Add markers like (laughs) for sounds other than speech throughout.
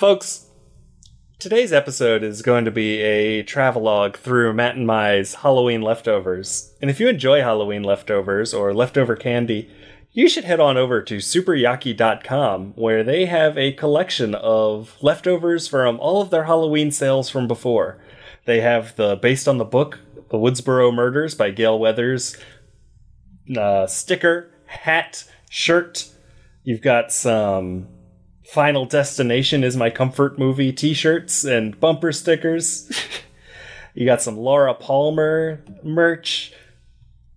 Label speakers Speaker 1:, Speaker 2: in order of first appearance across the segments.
Speaker 1: Folks, today's episode is going to be a travelogue through Matt and Mai's Halloween leftovers. And if you enjoy Halloween leftovers or leftover candy, you should head on over to superyaki.com where they have a collection of leftovers from all of their Halloween sales from before. They have the based on the book The Woodsboro Murders by Gale Weathers uh, sticker, hat, shirt. You've got some Final Destination is my comfort movie t-shirts and bumper stickers. (laughs) you got some Laura Palmer merch.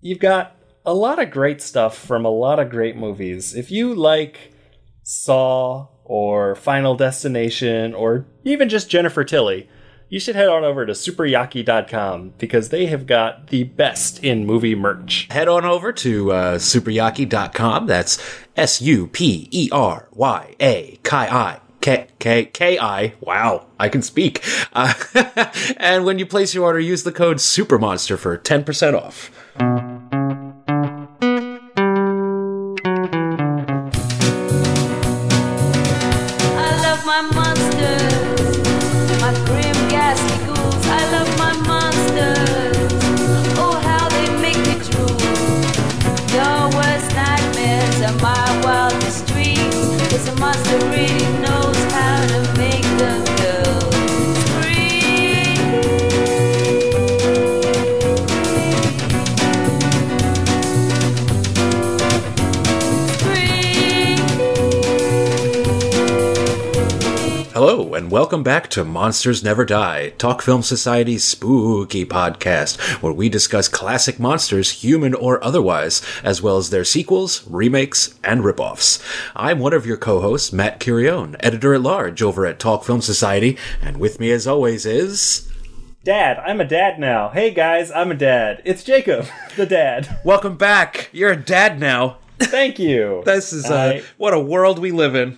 Speaker 1: You've got a lot of great stuff from a lot of great movies. If you like Saw or Final Destination or even just Jennifer Tilly, you should head on over to superyaki.com because they have got the best in movie merch.
Speaker 2: Head on over to uh, superyaki.com. That's S U P E R Y A K I. K K K I. Wow, I can speak. Uh, (laughs) and when you place your order, use the code SUPERMONSTER for 10% off. Hello, and welcome back to Monsters Never Die, Talk Film Society's spooky podcast, where we discuss classic monsters, human or otherwise, as well as their sequels, remakes, and ripoffs. I'm one of your co hosts, Matt Curione, editor at large over at Talk Film Society, and with me, as always, is.
Speaker 1: Dad, I'm a dad now. Hey guys, I'm a dad. It's Jacob, (laughs) the dad.
Speaker 2: Welcome back! You're a dad now.
Speaker 1: Thank you. (laughs)
Speaker 2: This is, uh,
Speaker 1: I-
Speaker 2: what a world we live in.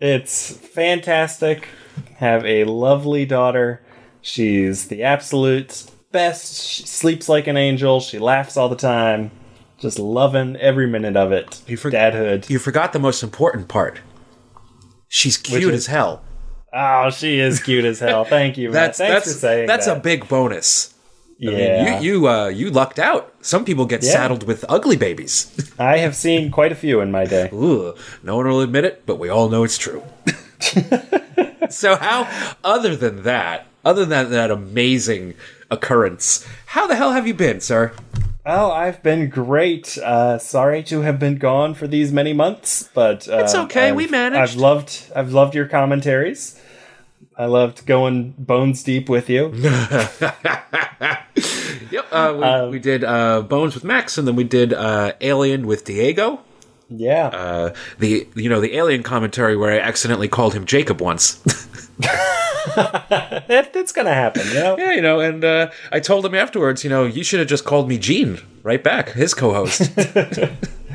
Speaker 1: It's fantastic. Have a lovely daughter. She's the absolute best. She sleeps like an angel. She laughs all the time. Just loving every minute of it.
Speaker 2: You for-
Speaker 1: Dadhood.
Speaker 2: You forgot the most important part. She's cute
Speaker 1: is-
Speaker 2: as hell.
Speaker 1: Oh, she is cute as hell. Thank you, (laughs) Matt.
Speaker 2: That's
Speaker 1: Thanks
Speaker 2: that's
Speaker 1: for saying
Speaker 2: that's
Speaker 1: that.
Speaker 2: a big bonus. I mean,
Speaker 1: yeah.
Speaker 2: you you uh, you lucked out. Some people get
Speaker 1: Yeah.
Speaker 2: saddled with ugly babies. (laughs)
Speaker 1: I have seen quite a few in my day.
Speaker 2: Ugh, no one will admit it, but we all know it's true. (laughs) so how, other than that, other than that amazing occurrence, how the hell have you been, sir?
Speaker 1: Oh, I've been great. Uh, sorry to have been gone for these many months, but uh,
Speaker 2: It's okay,
Speaker 1: I've-
Speaker 2: we managed.
Speaker 1: I've loved, I've loved your commentaries. I loved going bones deep with you. (laughs)
Speaker 2: Yep, uh, we,
Speaker 1: Um,
Speaker 2: we did uh, Bones with Max, and then we did uh, Alien with Diego.
Speaker 1: Yeah.
Speaker 2: Uh, the you know the Alien commentary where I accidentally called him Jacob once. (laughs)
Speaker 1: It, it's gonna happen, you know.
Speaker 2: Yeah, you know, and uh, I told him afterwards, you know, you should have just called me Gene right back, his co-host. (laughs)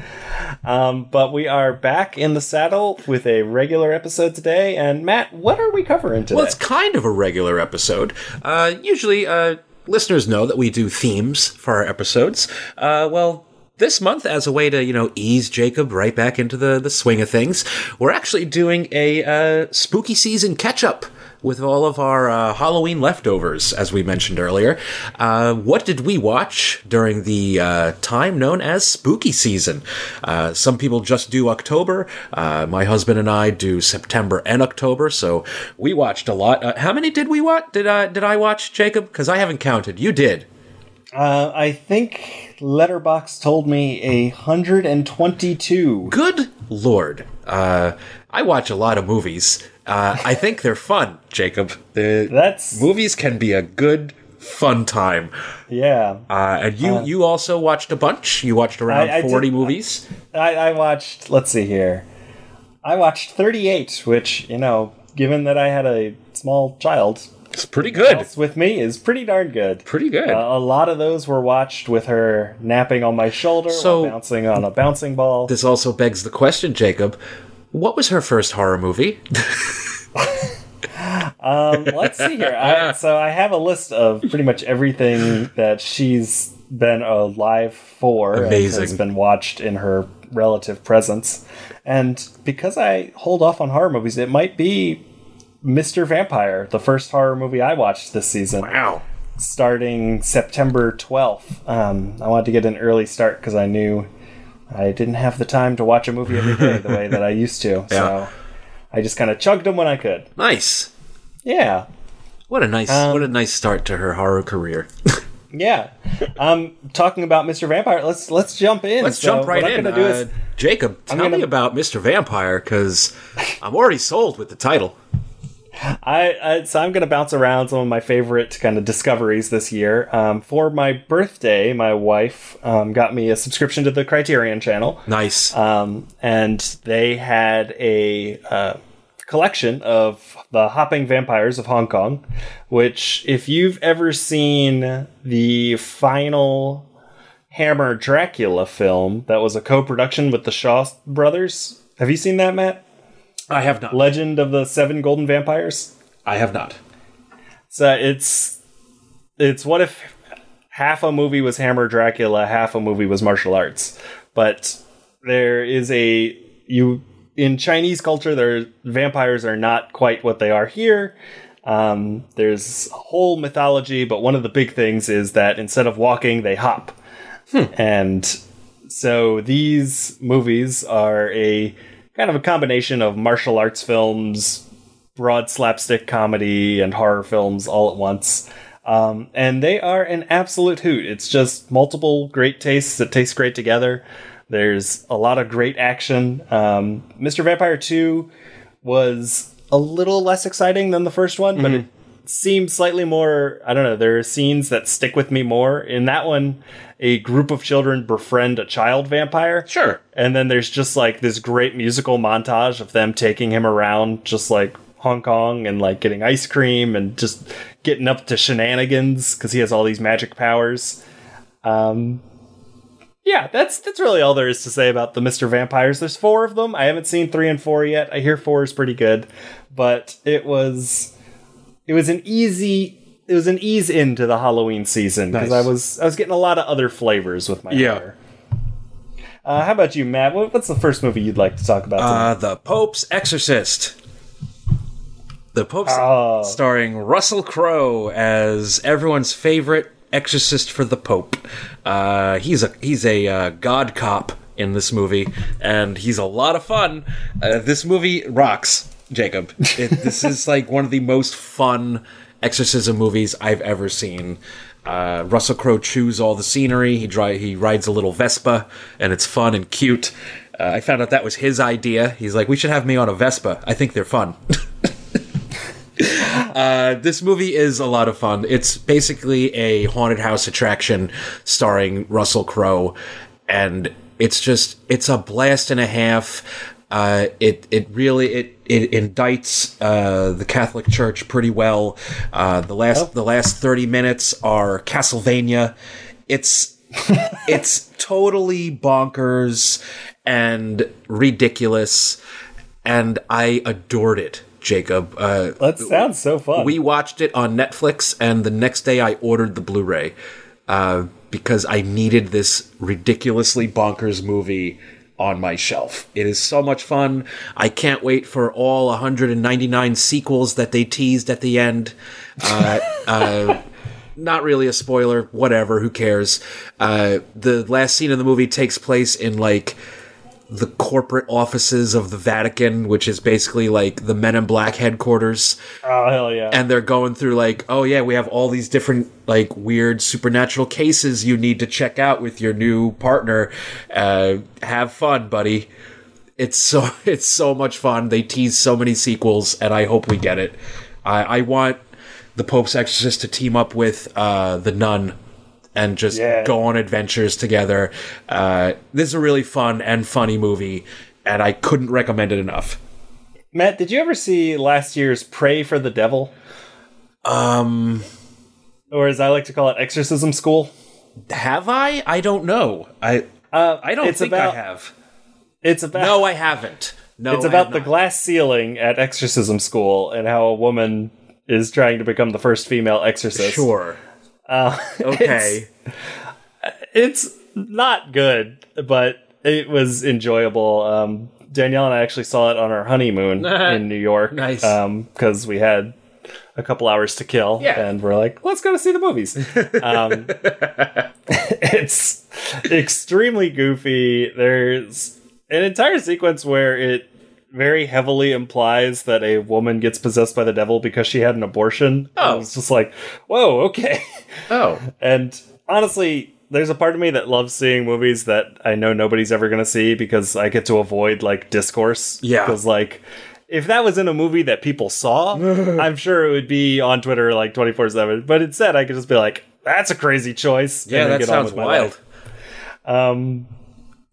Speaker 1: Um, but we are back in the saddle with a regular episode today. And Matt, what are we covering today?
Speaker 2: well, it's kind of a regular episode. Uh, usually, uh, listeners know that we do themes for our episodes. Uh, well. This month, as a way to you know ease Jacob right back into the the swing of things, we're actually doing a uh, spooky season catch up with all of our uh, Halloween leftovers, as we mentioned earlier. Uh, what did we watch during the uh, time known as spooky season? Uh, some people just do October. Uh, my husband and I do September and October, so we watched a lot. Uh, how many did we watch? Did I did I watch Jacob? Because I haven't counted. You did.
Speaker 1: uh, I think Letterboxd told me a hundred and twenty-two.
Speaker 2: Good lord. Uh, I watch a lot of movies. Uh, I think they're fun, Jacob. The
Speaker 1: That's
Speaker 2: movies can be a good fun time.
Speaker 1: yeah.
Speaker 2: Uh, and you you also watched a bunch. You watched around
Speaker 1: I- I
Speaker 2: forty
Speaker 1: did-
Speaker 2: movies.
Speaker 1: I, I watched. Let's see here. I watched thirty-eight, which you know, given that I had a small child
Speaker 2: It's pretty good.
Speaker 1: with me, is pretty darn good.
Speaker 2: Pretty good.
Speaker 1: Uh, a lot of those were watched with her napping on my shoulder
Speaker 2: So-
Speaker 1: bouncing on a bouncing ball.
Speaker 2: this also begs the question, Jacob. What was her first horror movie?
Speaker 1: Um, let's see here. I, so I have a list of pretty much everything that she's been alive for and
Speaker 2: Amazing.
Speaker 1: has been watched in her relative presence. And because I hold off on horror movies, it might be Mr. Vampire, the first horror movie I watched this season,
Speaker 2: Wow.
Speaker 1: starting September 12th. Um, I wanted to get an early start because I knew I didn't have the time to watch a movie every day the way that I used to. (laughs)
Speaker 2: Yeah.
Speaker 1: So I just kind of chugged them when I could.
Speaker 2: Nice.
Speaker 1: Yeah.
Speaker 2: What a nice
Speaker 1: Um,
Speaker 2: what a nice start to her horror career. (laughs)
Speaker 1: Yeah. Um, talking about Mr. Vampire, let's let's jump in.
Speaker 2: Let's
Speaker 1: So
Speaker 2: jump right in.
Speaker 1: Do
Speaker 2: Uh,
Speaker 1: is
Speaker 2: Jacob, tell
Speaker 1: gonna-
Speaker 2: me about Mr. Vampire because (laughs) I'm already sold with the title.
Speaker 1: I, I so I'm going to bounce around some of my favorite kind of discoveries this year. Um, for my birthday, my wife um, got me a subscription to the Criterion Channel,
Speaker 2: Nice.
Speaker 1: um, and they had a uh, collection of the Hopping Vampires of Hong Kong. Which, if you've ever seen the final Hammer Dracula film, that was a co-production with the Shaw brothers. Have you seen that, Matt?
Speaker 2: I have not.
Speaker 1: Legend of the Seven Golden Vampires.
Speaker 2: I have not.
Speaker 1: So it's it's what if half a movie was Hammer Dracula, half a movie was martial arts. But there is a you in Chinese culture there vampires are not quite what they are here. Um, there's a whole mythology, but one of the big things is that instead of walking, they hop. And so these movies are a kind of a combination of martial arts films, broad slapstick comedy, and horror films all at once. Um, and they are an absolute hoot. It's just multiple great tastes that taste great together. There's a lot of great action. Um, Mr. Vampire 2 was a little less exciting than the first one, but it seemed slightly more. I don't know. There are scenes that stick with me more. In that one, a group of children befriend a child vampire.
Speaker 2: Sure.
Speaker 1: And then there's just like this great musical montage of them taking him around, just like Hong Kong, and like getting ice cream and just getting up to shenanigans because he has all these magic powers. Um, yeah, that's that's really all there is to say about the Mister Vampires. There's four of them. I haven't seen three and four yet. I hear four is pretty good, but it was it was an easy it was an ease into the Halloween season because
Speaker 2: Nice.
Speaker 1: I was I was getting a lot of other flavors with my
Speaker 2: Yeah.
Speaker 1: horror. Uh, how about you, Matt? What, what's the first movie you'd like to talk about?
Speaker 2: Uh, the Pope's Exorcist. The Pope's
Speaker 1: Oh.
Speaker 2: starring Russell Crowe as everyone's favorite exorcist for the Pope. Uh, he's a he's a uh, god cop in this movie, and he's a lot of fun. Uh, this movie rocks, Jacob. It, this is (laughs) like one of the most fun exorcism movies I've ever seen. Uh, Russell Crowe chews all the scenery. He dri- he rides a little Vespa, and it's fun and cute. Uh, I found out that was his idea. He's like, "We should have me on a Vespa. I think they're fun." (laughs) Uh, this movie is a lot of fun. It's basically a haunted house attraction starring Russell Crowe, and it's just it's a blast and a half. Uh, it it really it it indicts uh, the Catholic Church pretty well. Uh, the last the last thirty minutes are Castlevania. It's (laughs) it's totally bonkers and ridiculous, and I adored it, Jacob. Uh,
Speaker 1: that sounds so fun.
Speaker 2: we watched it on Netflix, and the next day I ordered the Blu-ray uh, because I needed this ridiculously bonkers movie on my shelf. It is so much fun. I can't wait for all 199 sequels that they teased at the end. Uh, (laughs) uh, not really a spoiler. Whatever. Who cares? Uh, the last scene of the movie takes place in like the corporate offices of the Vatican, which is basically like the Men in Black headquarters
Speaker 1: oh hell yeah!
Speaker 2: and they're going through like, oh yeah, we have all these different like weird supernatural cases you need to check out with your new partner. Uh, have fun, buddy. It's so (laughs) it's so much fun. They tease so many sequels, and I hope we get it. I, I want the Pope's Exorcist to team up with uh, the Nun and just
Speaker 1: Yeah.
Speaker 2: go on adventures together. Uh, this is a really fun and funny movie, and I couldn't recommend it enough.
Speaker 1: Matt, did you ever see last year's Pray for the Devil?
Speaker 2: Um,
Speaker 1: Or as I like to call it, Exorcism School?
Speaker 2: have I? I don't know. I
Speaker 1: Uh,
Speaker 2: I don't
Speaker 1: it's
Speaker 2: think
Speaker 1: about,
Speaker 2: I have.
Speaker 1: It's about
Speaker 2: No, I haven't. No,
Speaker 1: it's about the
Speaker 2: not.
Speaker 1: glass ceiling at Exorcism School and how a woman is trying to become the first female exorcist.
Speaker 2: Sure.
Speaker 1: Uh, (laughs)
Speaker 2: Okay.
Speaker 1: it's not good, but it was enjoyable. Um, Danielle and I actually saw it on our honeymoon (laughs) in New York.
Speaker 2: Nice.
Speaker 1: Because we had a couple hours to kill.
Speaker 2: Yeah.
Speaker 1: And we're like, let's go to see the movies. (laughs) um, it's extremely goofy. There's an entire sequence where it very heavily implies that a woman gets possessed by the devil because she had an abortion.
Speaker 2: Oh.
Speaker 1: I was just like, whoa, okay.
Speaker 2: Oh, (laughs)
Speaker 1: And honestly, there's a part of me that loves seeing movies that I know nobody's ever going to see because I get to avoid like discourse.
Speaker 2: Yeah.
Speaker 1: Because like, if that was in a movie that people saw, (laughs) I'm sure it would be on Twitter like 24 seven. But instead, I could just be like, "That's a crazy choice."
Speaker 2: yeah,
Speaker 1: and
Speaker 2: that
Speaker 1: get on
Speaker 2: sounds
Speaker 1: with my
Speaker 2: wild.
Speaker 1: Um,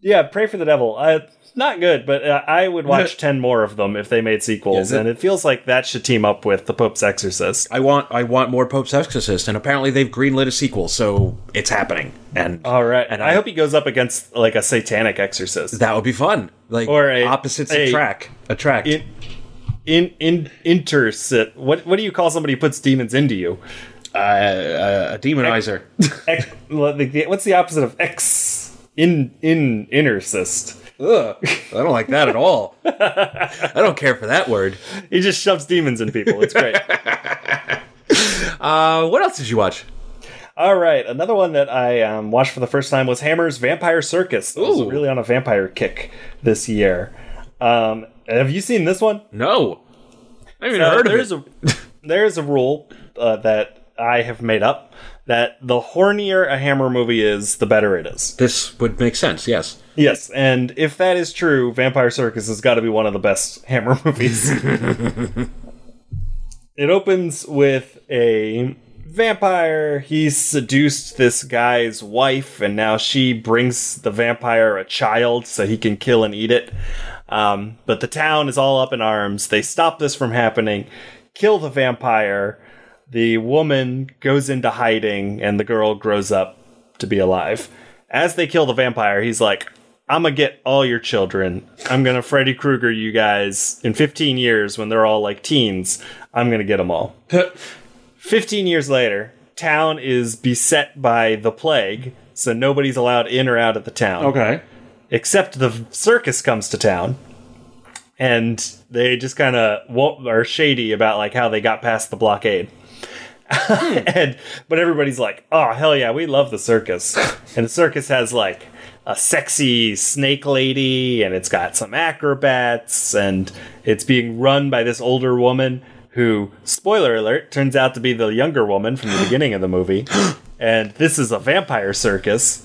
Speaker 1: yeah, Pray for the Devil. Uh, not good, but uh, I would watch (laughs) ten more of them if they made sequels,
Speaker 2: it-
Speaker 1: and it feels like that should team up with The Pope's Exorcist.
Speaker 2: I want I want more Pope's Exorcist, and apparently they've greenlit a sequel, so it's happening. And
Speaker 1: All right,
Speaker 2: And I-
Speaker 1: I hope he goes up against like a satanic exorcist.
Speaker 2: that would be fun. Like
Speaker 1: Or a-
Speaker 2: opposites
Speaker 1: a-
Speaker 2: attract. Attract.
Speaker 1: in in in intersit. What what do you call somebody who puts demons into you?
Speaker 2: uh, uh, a demonizer.
Speaker 1: Ex, (laughs) well, the- the- what's the opposite of ex? In in intercist.
Speaker 2: Ugh, I don't like that at all. I don't care for that word.
Speaker 1: He just shoves demons in people. It's great. (laughs)
Speaker 2: Uh, what else did you watch?
Speaker 1: All right, another one that I um, watched for the first time was Hammer's Vampire Circus. I was
Speaker 2: Ooh.
Speaker 1: really on a vampire kick this year. Um, have you seen this one?
Speaker 2: No, I haven't even
Speaker 1: Uh,
Speaker 2: heard of
Speaker 1: there's
Speaker 2: it.
Speaker 1: a there's a rule uh, that I have made up that the hornier a Hammer movie is, the better it is.
Speaker 2: this would make sense. Yes.
Speaker 1: Yes, and if that is true, Vampire Circus has got to be one of the best Hammer (laughs) movies. (laughs) it opens with a vampire. He's seduced this guy's wife, and now she brings the vampire a child so he can kill and eat it. Um, but the town is all up in arms. They stop this from happening, kill the vampire. The woman goes into hiding, and the girl grows up to be alive. As they kill the vampire, he's like, I'm gonna get all your children. I'm gonna Freddy Krueger you guys in 15 years when they're all like teens. I'm gonna get them all. (laughs) 15 years later, town is beset by the plague, so nobody's allowed in or out of the town
Speaker 2: okay.
Speaker 1: except the circus comes to town and they just kind of are shady about like how they got past the blockade hmm. (laughs) and but everybody's like oh hell yeah we love the circus (laughs) and the circus has like a sexy snake lady and it's got some acrobats and it's being run by this older woman who spoiler alert turns out to be the younger woman from the (gasps) beginning of the movie and this is a vampire circus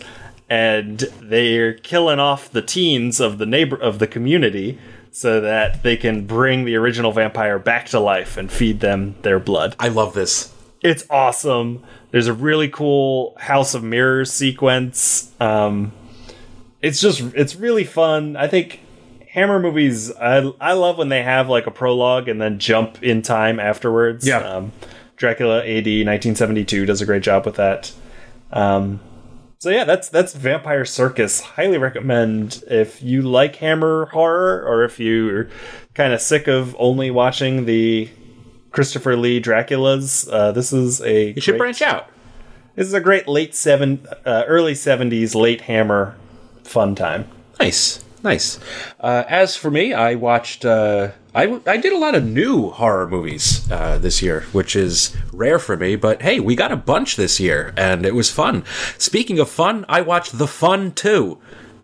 Speaker 1: and they're killing off the teens of the neighbor of the community so that they can bring the original vampire back to life and feed them their blood.
Speaker 2: I love this.
Speaker 1: It's awesome. There's a really cool House of Mirrors sequence. Um, it's just it's really fun. I think Hammer movies. I I love when they have like a prologue and then jump in time afterwards.
Speaker 2: Yeah.
Speaker 1: Um, Dracula AD 1972 does a great job with that. Um, so yeah, that's that's Vampire Circus. Highly recommend if you like Hammer horror or if you're kind of sick of only watching the Christopher Lee Draculas. Uh, this is a
Speaker 2: You should
Speaker 1: great-
Speaker 2: branch out.
Speaker 1: This is a great late seven, uh, early seventies late Hammer fun time.
Speaker 2: Nice, nice. Uh, as for me, I watched. Uh, I I did a lot of new horror movies uh, this year, which is rare for me. But hey, we got a bunch this year, and it was fun. Speaking of fun, I watched The Fun Two.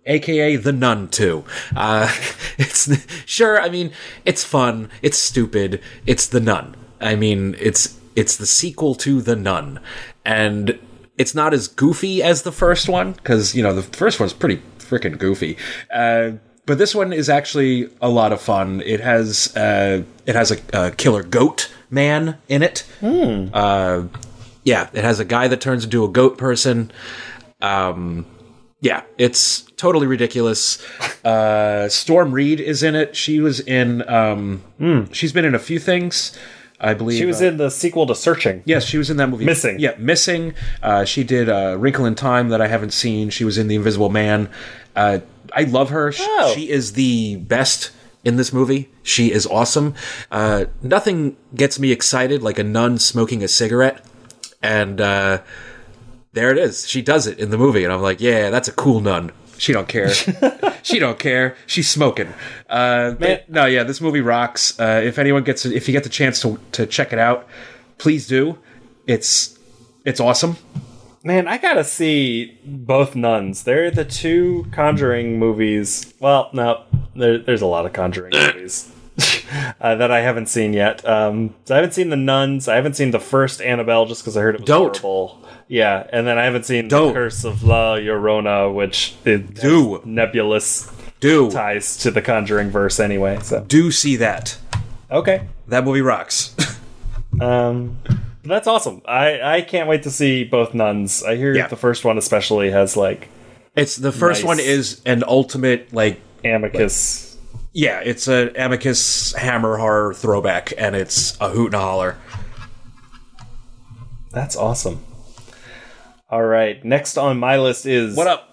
Speaker 2: AKA The Nun 2. Uh, (laughs) it's sure, I mean, it's fun, it's stupid, it's The Nun. I mean, it's it's the sequel to The Nun. And it's not as goofy as the first one because you know the first one's pretty freaking goofy uh, but this one is actually a lot of fun it has uh, it has a, a killer goat man in it uh, yeah it has a guy that turns into a goat person um, yeah it's totally ridiculous uh, Storm Reid is in it she was in um, she's been in a few things i believe
Speaker 1: She was
Speaker 2: uh,
Speaker 1: in the sequel to Searching.
Speaker 2: Yes, she was in that movie.
Speaker 1: Missing.
Speaker 2: Yeah, Missing. Uh, she did uh, Wrinkle in Time that I haven't seen. She was in The Invisible Man. Uh, I love her. She,
Speaker 1: Oh.
Speaker 2: she is the best in this movie. She is awesome. Uh, nothing gets me excited like a nun smoking a cigarette. And uh, there it is. She does it in the movie. And I'm like, yeah, that's a cool nun. She don't care. (laughs) she don't care. She's smoking. Uh, no, yeah, this movie rocks. Uh, if anyone gets, if you get the chance to to check it out, please do. It's it's awesome.
Speaker 1: Man, I gotta see both Nuns. They're the two Conjuring movies. Well, no, there, there's a lot of Conjuring movies (laughs) uh, that I haven't seen yet. Um, so I haven't seen the Nuns. I haven't seen the first Annabelle just because I heard it was
Speaker 2: Don't.
Speaker 1: horrible. Yeah, and then I haven't seen
Speaker 2: Don't.
Speaker 1: the Curse of La Llorona, which it
Speaker 2: Do.
Speaker 1: nebulous
Speaker 2: Do
Speaker 1: ties to the Conjuring verse anyway. So
Speaker 2: do see that.
Speaker 1: okay,
Speaker 2: That movie rocks. (laughs)
Speaker 1: um, that's awesome. I I can't wait to see both Nuns. I hear
Speaker 2: Yeah.
Speaker 1: the first one especially has like
Speaker 2: it's the first
Speaker 1: Nice.
Speaker 2: one is an ultimate like
Speaker 1: amicus.
Speaker 2: yeah, it's an Amicus Hammer horror throwback, and it's a hoot and a holler.
Speaker 1: That's awesome. All right, next on my list is
Speaker 2: What up?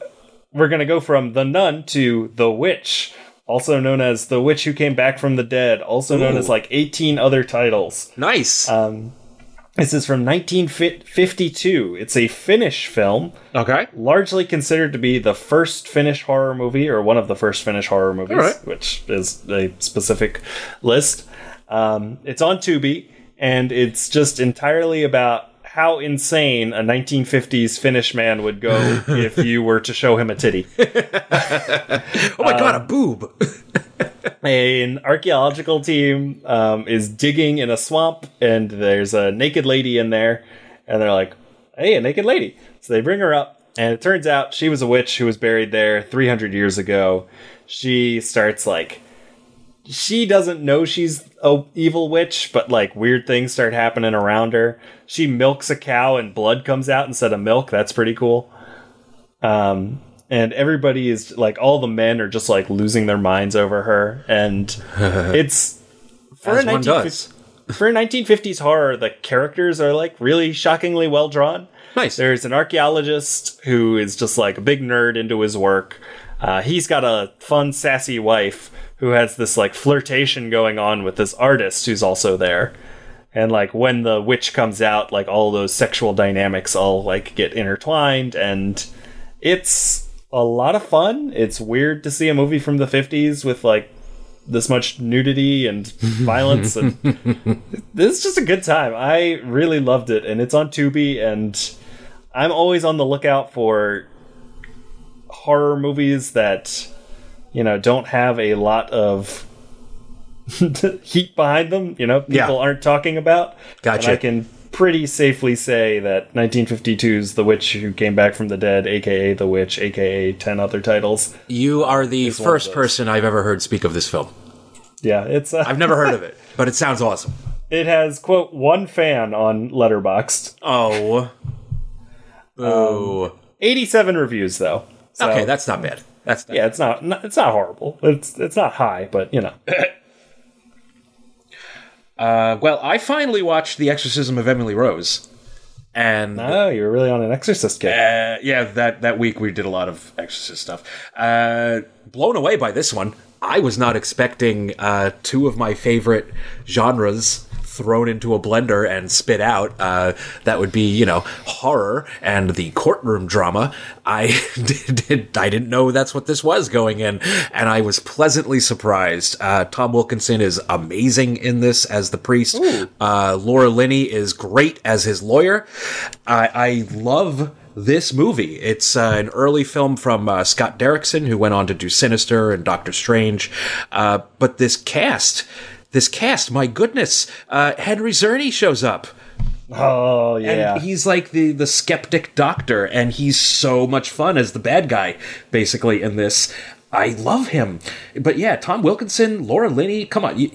Speaker 1: We're gonna go from the nun to the witch, also known as the witch who came back from the dead, also known
Speaker 2: Ooh.
Speaker 1: as like 18 other titles.
Speaker 2: Nice.
Speaker 1: Um, this is from 1952. It's a Finnish film,
Speaker 2: okay.
Speaker 1: largely considered to be the first Finnish horror movie, or one of the first Finnish horror movies,
Speaker 2: right.
Speaker 1: which is a specific list. Um, it's on Tubi, and it's just entirely about how insane a 1950s Finnish man would go (laughs) if you were to show him a titty. (laughs)
Speaker 2: Oh my god, a boob. (laughs)
Speaker 1: an archaeological team um, is digging in a swamp and there's a naked lady in there and they're like hey a naked lady. So they bring her up and it turns out she was a witch who was buried there 300 years ago. She starts like she doesn't know she's a evil witch but like weird things start happening around her. She milks a cow and blood comes out instead of milk. That's pretty cool. Um and everybody is like all the men are just like losing their minds over her and (laughs) it's for
Speaker 2: As
Speaker 1: a
Speaker 2: one does.
Speaker 1: for a 1950s horror the characters are like really shockingly well drawn
Speaker 2: Nice.
Speaker 1: there's an archaeologist who is just like a big nerd into his work uh, he's got a fun sassy wife who has this like flirtation going on with this artist who's also there and like when the witch comes out like all those sexual dynamics all like get intertwined and it's a lot of fun it's weird to see a movie from the 50s with like this much nudity and (laughs) violence and this is just a good time i really loved it and it's on tubi and i'm always on the lookout for horror movies that you know don't have a lot of (laughs) heat behind them you know people
Speaker 2: Yeah.
Speaker 1: aren't talking about
Speaker 2: Gotcha.
Speaker 1: i can pretty safely say that 1952's the witch who came back from the dead aka the witch aka 10 other titles
Speaker 2: You are the first person I've ever heard speak of this film.
Speaker 1: yeah it's uh,
Speaker 2: I've never heard of (laughs) it, but it sounds awesome.
Speaker 1: it has quote one fan on letterboxd
Speaker 2: Oh. (laughs) Oh.
Speaker 1: 87 reviews though So,
Speaker 2: okay, that's not bad. That's not
Speaker 1: yeah it's not, not it's not horrible it's it's not high but you know (laughs)
Speaker 2: Uh, well, I finally watched The Exorcism of Emily Rose, and
Speaker 1: oh you're really on an exorcist kick
Speaker 2: uh, yeah, that that week we did a lot of Exorcist stuff. Uh, blown away by this one. I was not expecting uh, two of my favorite genres thrown into a blender and spit out. Uh, that would be, you know, horror and the courtroom drama. I (laughs) did, I didn't know that's what this was going in, and I was pleasantly surprised. Uh, Tom Wilkinson is amazing in this as the priest. Uh, Laura Linney is great as his lawyer. I, I love this movie. It's uh, an early film from uh, Scott Derrickson, who went on to do Sinister and Doctor Strange. Uh, but this cast, this cast, my goodness, uh, Henry Czerny shows up.
Speaker 1: oh yeah
Speaker 2: And he's like the the skeptic doctor, and he's so much fun as the bad guy, basically in this. I love him, but yeah, Tom Wilkinson, Laura Linney, come on, you,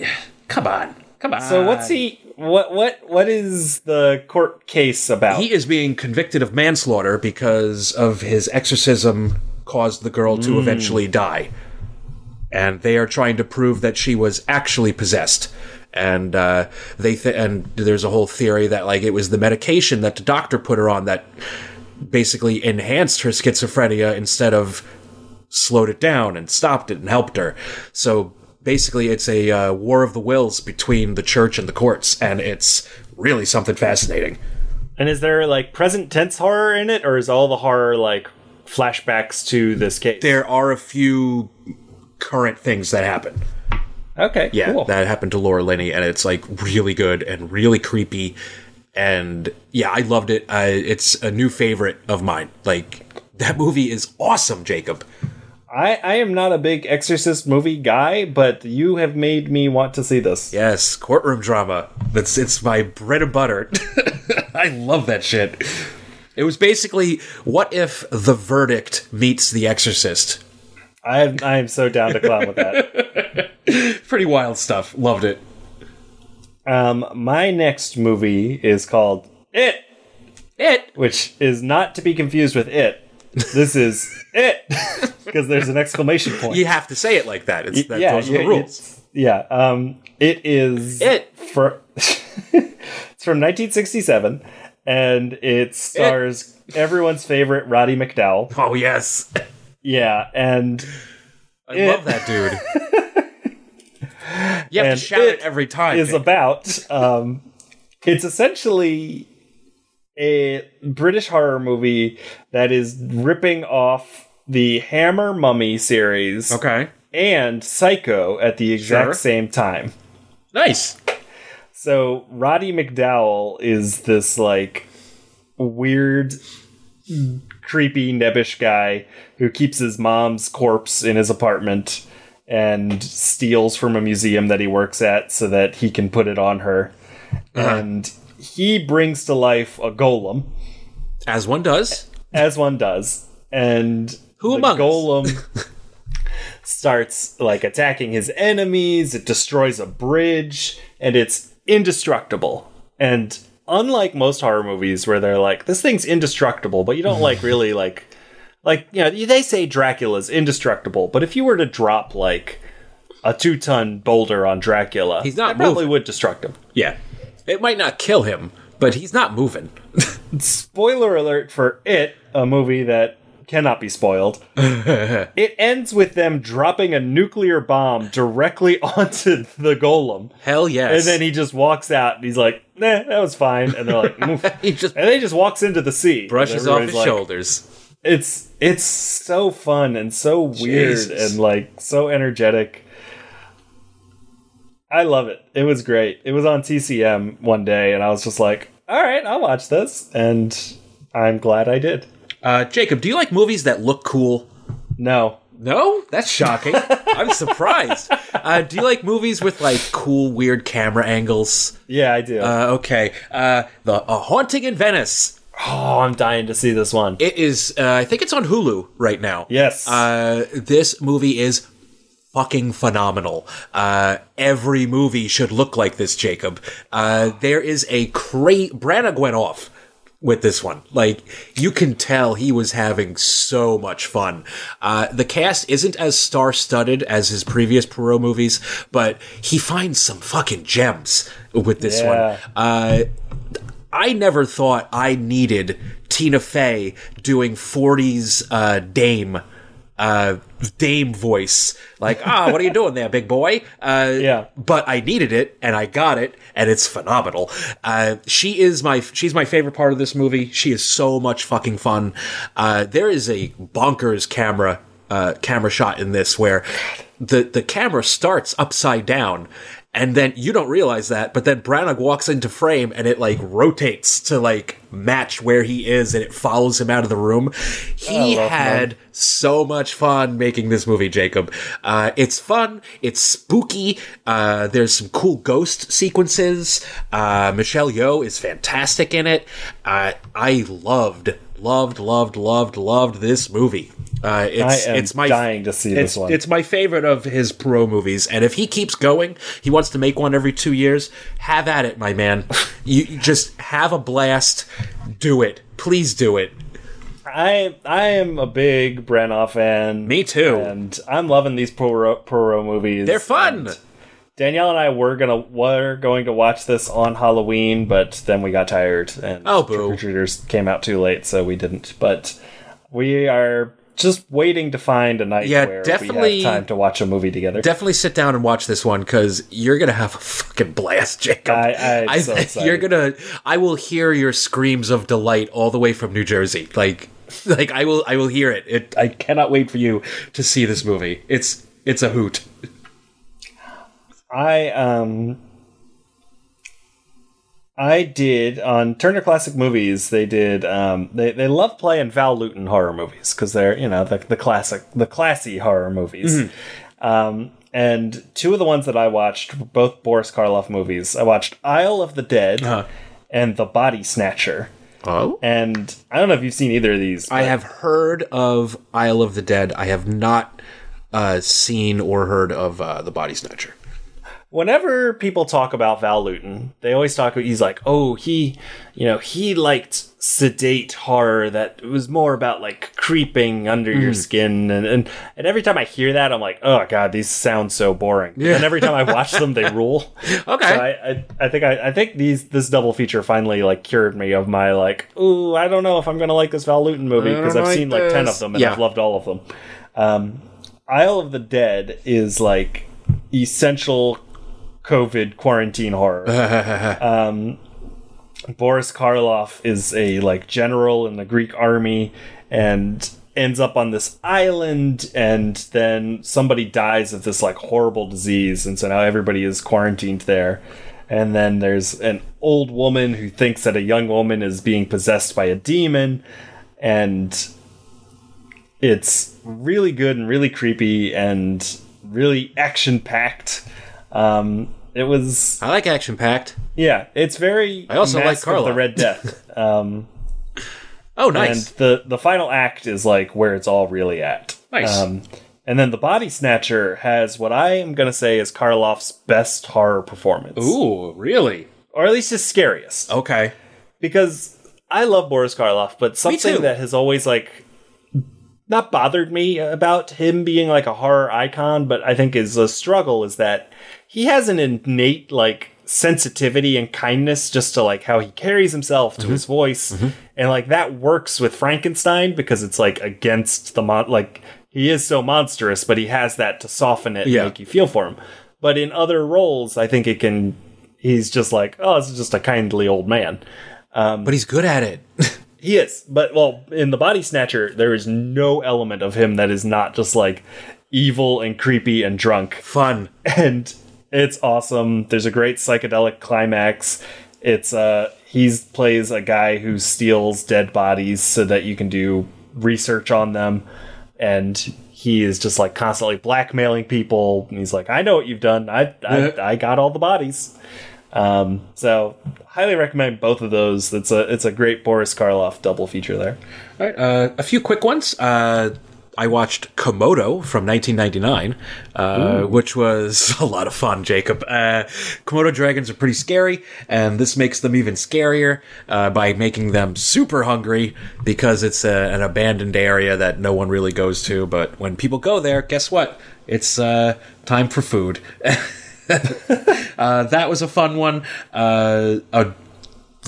Speaker 2: come on, come on.
Speaker 1: so what's he what what what is the court case about
Speaker 2: He is being convicted of manslaughter because of his exorcism caused the girl to eventually die. And they are trying to prove that she was actually possessed. And uh, they th- and there's a whole theory that like it was the medication that the doctor put her on that basically enhanced her schizophrenia instead of slowed it down and stopped it and helped her. So basically, it's a uh, war of the wills between the church and the courts, and it's really something fascinating.
Speaker 1: and is there like present tense horror in it or is all the horror like flashbacks to this case.
Speaker 2: There are a few current things that happen.
Speaker 1: Okay,
Speaker 2: Yeah,
Speaker 1: cool.
Speaker 2: that happened to Laura Linney, and it's like really good and really creepy. And yeah, I loved it. Uh, it's a new favorite of mine. Like that movie is awesome, Jacob.
Speaker 1: I, I am not a big Exorcist movie guy, but you have made me want to see this.
Speaker 2: Yes, courtroom drama. That's it's my bread and butter. (laughs) I love that shit. It was basically what if the verdict meets the exorcist.
Speaker 1: I am, I am so down to clown with that. (laughs)
Speaker 2: Pretty wild stuff. Loved it.
Speaker 1: Um, my next movie is called It,
Speaker 2: It
Speaker 1: which is not to be confused with It. This is (laughs) It because there's an exclamation point.
Speaker 2: you have to say it like that. It's that
Speaker 1: yeah,
Speaker 2: those are
Speaker 1: yeah,
Speaker 2: the rules.
Speaker 1: Yeah, um, it is
Speaker 2: It.
Speaker 1: for (laughs) it's from 1967, and it stars everyone's favorite Roddy McDowall.
Speaker 2: Oh yes.
Speaker 1: Yeah, and
Speaker 2: I
Speaker 1: It.
Speaker 2: love that dude. (laughs) you have to shout it,
Speaker 1: it
Speaker 2: every time.
Speaker 1: is about um, it's essentially a British horror movie that is ripping off the Hammer Mummy series
Speaker 2: okay.
Speaker 1: and Psycho at the exact
Speaker 2: Sure.
Speaker 1: same time.
Speaker 2: Nice.
Speaker 1: So Roddy McDowall is this like weird, creepy, nebbish guy who keeps his mom's corpse in his apartment and steals from a museum that he works at so that he can put it on her. Uh-huh. And he brings to life a golem,
Speaker 2: As one does.
Speaker 1: as one does. And
Speaker 2: Who
Speaker 1: the
Speaker 2: among
Speaker 1: golem (laughs) starts like attacking his enemies. It destroys a bridge, and it's indestructible. And unlike most horror movies, where they're like, "This thing's indestructible," but you don't like (laughs) really like, like you know, they say Dracula's indestructible, but if you were to drop like a two-ton boulder on Dracula,
Speaker 2: He's not
Speaker 1: that probably would destruct him.
Speaker 2: Yeah. It might not kill him, but he's not moving. (laughs)
Speaker 1: spoiler alert for it, a movie that cannot be spoiled. (laughs) it ends with them dropping a nuclear bomb directly onto the golem.
Speaker 2: Hell yes.
Speaker 1: And then he just walks out and he's like, nah, that was fine. And they're like, (laughs)
Speaker 2: he just
Speaker 1: and then he just walks into the sea.
Speaker 2: brushes off his
Speaker 1: like-
Speaker 2: shoulders.
Speaker 1: It's it's so fun and so weird
Speaker 2: Jesus.
Speaker 1: and like so energetic. I love it. It was great. It was on TCM one day and I was just like, all right, I'll watch this. And I'm glad I did.
Speaker 2: Uh, Jacob, do you like movies that look cool?
Speaker 1: No.
Speaker 2: No, that's shocking. (laughs) I'm surprised. Uh, do you like movies with like cool, weird camera angles?
Speaker 1: Yeah, I do.
Speaker 2: Uh, okay, uh, the uh, Haunting in Venice.
Speaker 1: oh, I'm dying to see this one.
Speaker 2: It is. Uh, I think it's on Hulu right now.
Speaker 1: Yes.
Speaker 2: Uh, this movie is fucking phenomenal. Uh, every movie should look like this, Jacob. Uh, there is a great. Branagh went off with this one. Like, you can tell he was having so much fun. Uh, the cast isn't as star studded as his previous Poirot movies, but he finds some fucking gems with this
Speaker 1: Yeah.
Speaker 2: one. Uh, I never thought I needed Tina Fey doing 40s uh, Dame. Uh, Dame voice, like, ah, what are you doing there, big boy? Uh,
Speaker 1: Yeah.
Speaker 2: but I needed it, and I got it, and it's phenomenal. Uh, she is my, she's my favorite part of this movie. She is so much fucking fun. Uh, there is a bonkers camera, uh, camera shot in this where the the camera starts upside down. And then you don't realize that, but then Branagh walks into frame and it like rotates to like match where he is and it follows him out of the room. He
Speaker 1: love
Speaker 2: had so much fun making this movie, Jacob. Uh, it's fun. It's spooky. Uh, there's some cool ghost sequences. Uh, Michelle Yeoh is fantastic in it. Uh, I loved, loved, loved, loved, loved this movie. Uh, it's,
Speaker 1: I am
Speaker 2: it's my
Speaker 1: dying to see this one.
Speaker 2: It's my favorite of his Poirot movies, and if he keeps going, he wants to make one every two years. Have at it, my man. (laughs) you, you just have a blast. Do it, please do it.
Speaker 1: I I am a big Branagh fan.
Speaker 2: Me too.
Speaker 1: And I'm loving these pro Poirot movies.
Speaker 2: They're fun.
Speaker 1: And Danielle and I were gonna were going to watch this on Halloween, but then we got tired and
Speaker 2: Oh, boo.
Speaker 1: Trick or Treaters came out too late, so we didn't. But we are just waiting to find a night
Speaker 2: Yeah,
Speaker 1: where
Speaker 2: definitely-
Speaker 1: we have time to watch a movie together.
Speaker 2: Definitely sit down and watch this one because you're gonna have a fucking blast, Jacob.
Speaker 1: I- I'm so (laughs) excited.
Speaker 2: you're gonna. I will hear your screams of delight all the way from New Jersey. Like (laughs) like I will I will hear it. It I cannot wait for you to see this movie. It's it's a hoot.
Speaker 1: I um I did on Turner Classic Movies. They did. Um, they they love playing Val Lewton horror movies because they're you know the the classic the classy horror movies. Um, and two of the ones that I watched were both Boris Karloff movies. I watched Isle of the Dead
Speaker 2: Uh-huh.
Speaker 1: and The Body Snatcher.
Speaker 2: Oh.
Speaker 1: And I don't know if you've seen either of these.
Speaker 2: I have heard of Isle of the Dead. I have not uh, seen or heard of uh, the Body Snatcher.
Speaker 1: Whenever people talk about Val Lewton, they always talk. about He's like, oh, he, you know, he liked sedate horror that was more about like creeping under your skin, and, and and every time I hear that, I'm like, oh god, these sound so boring.
Speaker 2: Yeah.
Speaker 1: And every time I watch them, they rule. (laughs)
Speaker 2: Okay.
Speaker 1: So I, I, I think I, I think these this double feature finally like cured me of my like, ooh, I don't know if I'm gonna like this Val Lewton movie because I've
Speaker 2: like
Speaker 1: seen like ten of them and
Speaker 2: Yeah.
Speaker 1: I've loved all of them. Um, Isle of the Dead is like essential COVID quarantine horror. (laughs) um, Boris Karloff is a like general in the Greek army and ends up on this island and then somebody dies of this like horrible disease and so now everybody is quarantined there. And then there's an old woman who thinks that a young woman is being possessed by a demon and it's really good and really creepy and really action packed. Um, it was
Speaker 2: I like action packed.
Speaker 1: yeah, it's very.
Speaker 2: I also like
Speaker 1: of the Red Death, (laughs) um,
Speaker 2: Oh, nice.
Speaker 1: and the the final act is like where it's all really at.
Speaker 2: Nice.
Speaker 1: Um, and then the Body Snatcher has what I am gonna say is Karloff's best horror performance,
Speaker 2: Ooh, really?
Speaker 1: or at least his scariest,
Speaker 2: Okay.
Speaker 1: because I love Boris Karloff, but something that has always like not bothered me about him being like a horror icon, but I think is a struggle is that he has an innate like sensitivity and kindness just to like how he carries himself to mm-hmm. his voice. Mm-hmm. And like that works with Frankenstein because it's like against the mon like he is so monstrous but he has that to soften it
Speaker 2: Yeah.
Speaker 1: and make you feel for him. But in other roles I think it can he's just like oh this is just a kindly old man.
Speaker 2: Um, but he's good at it. (laughs)
Speaker 1: he is, but well, in the Body Snatcher, there is no element of him that is not just like evil and creepy and drunk,
Speaker 2: Fun. (laughs)
Speaker 1: and it's awesome. There's a great psychedelic climax. It's uh, he plays a guy who steals dead bodies so that you can do research on them, and he is just like constantly blackmailing people. And he's like, "I know what you've done. I I, I got all the bodies." Um, so highly recommend both of those. It's a it's a great Boris Karloff double feature there.
Speaker 2: All right, uh, a few quick ones. Uh, I watched Komodo from 1999, uh, which was (laughs) a lot of fun, Jacob. Uh, Komodo dragons are pretty scary, and this makes them even scarier uh, by making them super hungry because it's a, an abandoned area that no one really goes to. But when people go there, guess what? It's uh, time for food. (laughs) uh, that was a fun one. Uh, a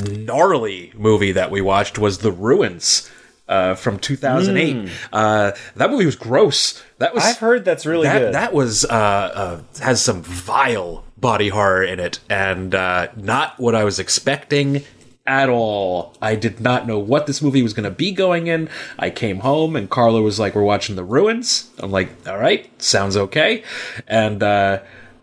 Speaker 2: gnarly movie that we watched was The Ruins uh, from 2008. Uh, that movie was gross. That was
Speaker 1: I've heard that's really
Speaker 2: that,
Speaker 1: good.
Speaker 2: that was uh, uh, has some vile body horror in it, and uh, not what I was expecting at all. I did not know what this movie was going to be going in. I came home and Carla was like, "We're watching The Ruins." I'm like, "All right, sounds okay," and uh,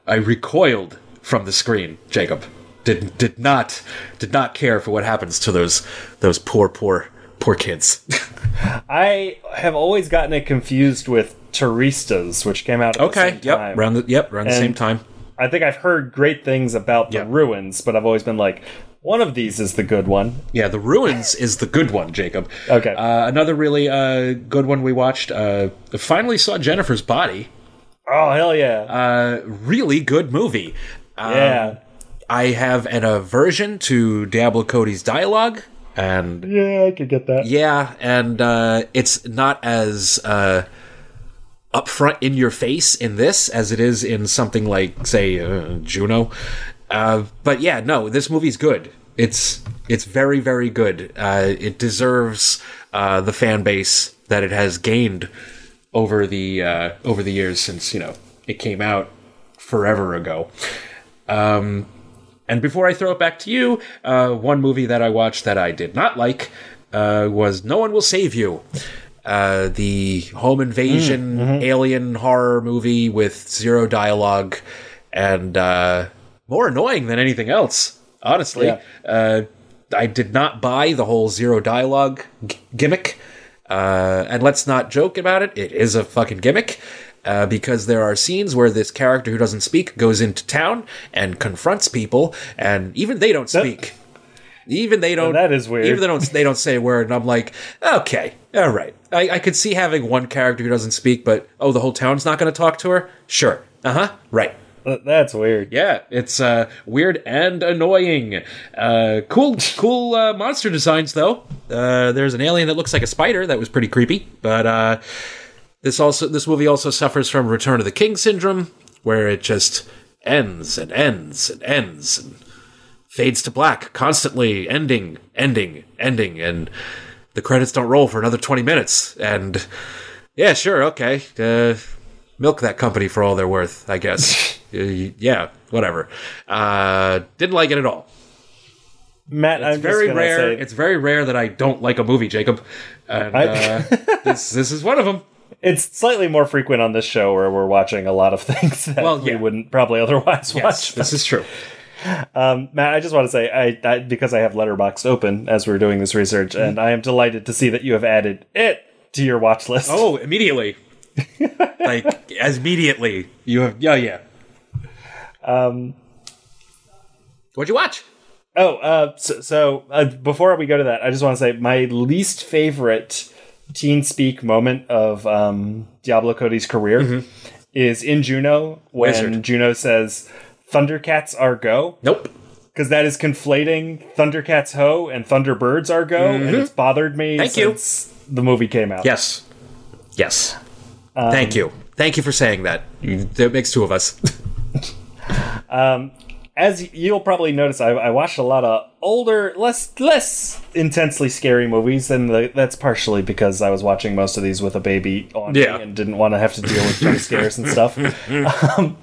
Speaker 2: I recoiled from the screen. Jacob did did not did not care for what happens to those those poor poor poor kids. (laughs)
Speaker 1: I have always gotten it confused with Turistas, which came out at the
Speaker 2: okay,
Speaker 1: same
Speaker 2: yep,
Speaker 1: time.
Speaker 2: around the yep around the same time.
Speaker 1: I think I've heard great things about the
Speaker 2: Yeah.
Speaker 1: ruins, but I've always been like, one of these is the good one.
Speaker 2: Yeah, The Ruins (laughs) is the good one, Jacob.
Speaker 1: Okay.
Speaker 2: Uh, another really uh, good one we watched. Uh, finally saw Jennifer's Body.
Speaker 1: Oh hell yeah,
Speaker 2: Uh, really good movie. Um,
Speaker 1: yeah,
Speaker 2: I have an aversion to Diablo Cody's dialogue, and
Speaker 1: yeah, I could get that.
Speaker 2: yeah, and uh, it's not as uh, upfront in your face in this as it is in something like, say, uh, Juno. Uh, but yeah, no, this movie's good. It's it's very very good. Uh, it deserves uh, the fan base that it has gained over the uh, over the years since you know it came out forever ago. Um, and before I throw it back to you, uh, one movie that I watched that I did not like uh, was No One Will Save You. Uh, the home invasion alien horror movie with zero dialogue and uh, more annoying than anything else, honestly.
Speaker 1: Yeah.
Speaker 2: Uh, I did not buy the whole zero dialogue g- gimmick. Uh, and let's not joke about it, it is a fucking gimmick. Uh, because there are scenes where this character who doesn't speak goes into town and confronts people, and even they don't speak. Even they don't.
Speaker 1: that is weird.
Speaker 2: Even they don't. They don't say a word, and I'm like, okay, all right. I, I could see having one character who doesn't speak, but oh, the whole town's not going to talk to her. Sure. Uh huh. Right.
Speaker 1: That's weird.
Speaker 2: Yeah, it's uh, weird and annoying. Uh, cool, cool uh, monster designs though. Uh, there's an alien that looks like a spider that was pretty creepy, but uh, this also this movie also suffers from Return of the King syndrome, where it just ends and ends and ends and fades to black constantly, ending, ending, ending, and the credits don't roll for another twenty minutes. And yeah, sure, okay. Uh, milk that company for all they're worth, I guess. (laughs) Uh, yeah, whatever. Uh, didn't like it at all.
Speaker 1: Matt, I'm
Speaker 2: It's very
Speaker 1: just
Speaker 2: rare.
Speaker 1: say-
Speaker 2: It's very rare that I don't like a movie, Jacob. And
Speaker 1: I-
Speaker 2: uh, (laughs) this this is one of them.
Speaker 1: It's slightly more frequent on this show where we're watching a lot of (laughs) things that
Speaker 2: Well,
Speaker 1: we wouldn't probably otherwise
Speaker 2: Yes,
Speaker 1: watch.
Speaker 2: this is true.
Speaker 1: Um, Matt, I just want to say, I, I because I have Letterboxd open as we're doing this research, and I am delighted to see that you have added it to your watch list.
Speaker 2: Oh, immediately. (laughs) like as immediately. You have yeah, yeah.
Speaker 1: Um,
Speaker 2: What'd you watch?
Speaker 1: oh, uh, so, so uh, before we go to that, I just want to say my least favorite teen speak moment of um, Diablo Cody's career is in Juno when
Speaker 2: Wizard.
Speaker 1: Juno says, "Thundercats are go."
Speaker 2: Nope.
Speaker 1: because that is conflating Thundercats Ho and Thunderbirds are go, and it's bothered me
Speaker 2: Mm-hmm. Thank you.
Speaker 1: since the movie came out.
Speaker 2: Yes. Yes.
Speaker 1: Um,
Speaker 2: Thank you. Thank you for saying that. You, that makes two of us. (laughs)
Speaker 1: As you'll probably notice, I, I watched a lot of older, less less intensely scary movies, and the, that's partially because I was watching most of these with a baby on
Speaker 2: Yeah.
Speaker 1: me and didn't want to have to deal with jump scares and stuff. (laughs) Um,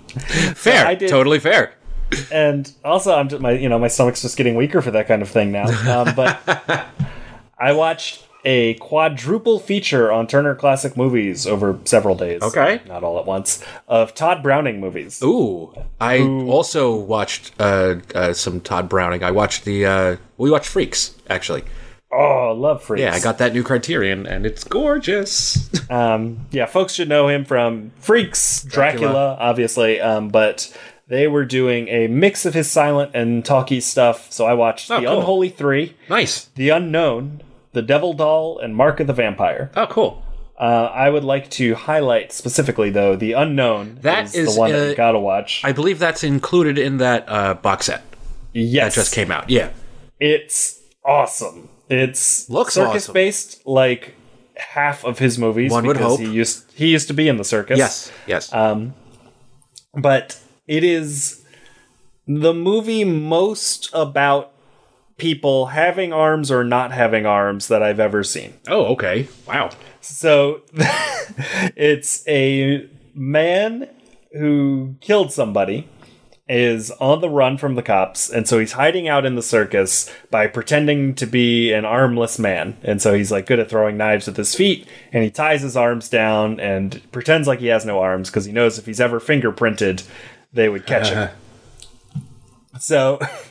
Speaker 2: fair.
Speaker 1: I did-
Speaker 2: Totally fair.
Speaker 1: and also I'm just, my you know my stomach's just getting weaker for that kind of thing now. Um, but (laughs) I watched a quadruple feature on Turner Classic Movies over several days.
Speaker 2: Okay.
Speaker 1: not all at once of Tod Browning movies.
Speaker 2: Ooh, I also watched uh, uh, some Tod Browning. I watched the uh, we watched Freaks actually.
Speaker 1: Oh, love freaks.
Speaker 2: Yeah, I got that new Criterion, and it's gorgeous. (laughs)
Speaker 1: Um, yeah, folks should know him from Freaks, Dracula,
Speaker 2: Dracula.
Speaker 1: obviously. Um, but they were doing a mix of his silent and talkie stuff. So I watched
Speaker 2: Oh,
Speaker 1: The
Speaker 2: cool.
Speaker 1: Unholy Three,
Speaker 2: nice.
Speaker 1: The Unknown, The Devil Doll, and Mark of the Vampire.
Speaker 2: Oh, cool.
Speaker 1: Uh, I would like to highlight specifically, though, The Unknown.
Speaker 2: That
Speaker 1: is,
Speaker 2: is,
Speaker 1: the one that
Speaker 2: uh,
Speaker 1: you gotta watch.
Speaker 2: I believe that's included in that uh, box set
Speaker 1: yes,
Speaker 2: that just came out. Yeah.
Speaker 1: It's awesome. It's
Speaker 2: Looks
Speaker 1: circus
Speaker 2: awesome.
Speaker 1: based, like half of his movies.
Speaker 2: One would
Speaker 1: because
Speaker 2: hope.
Speaker 1: he used he used to be in the circus.
Speaker 2: Yes. Yes.
Speaker 1: Um, but it is the movie most about people having arms or not having arms that I've ever seen.
Speaker 2: oh, okay. Wow.
Speaker 1: So (laughs) it's a man who killed somebody is on the run from the cops and so he's hiding out in the circus by pretending to be an armless man and so he's like good at throwing knives with his feet and he ties his arms down and pretends like he has no arms because he knows if he's ever fingerprinted they would catch him (laughs) so (laughs)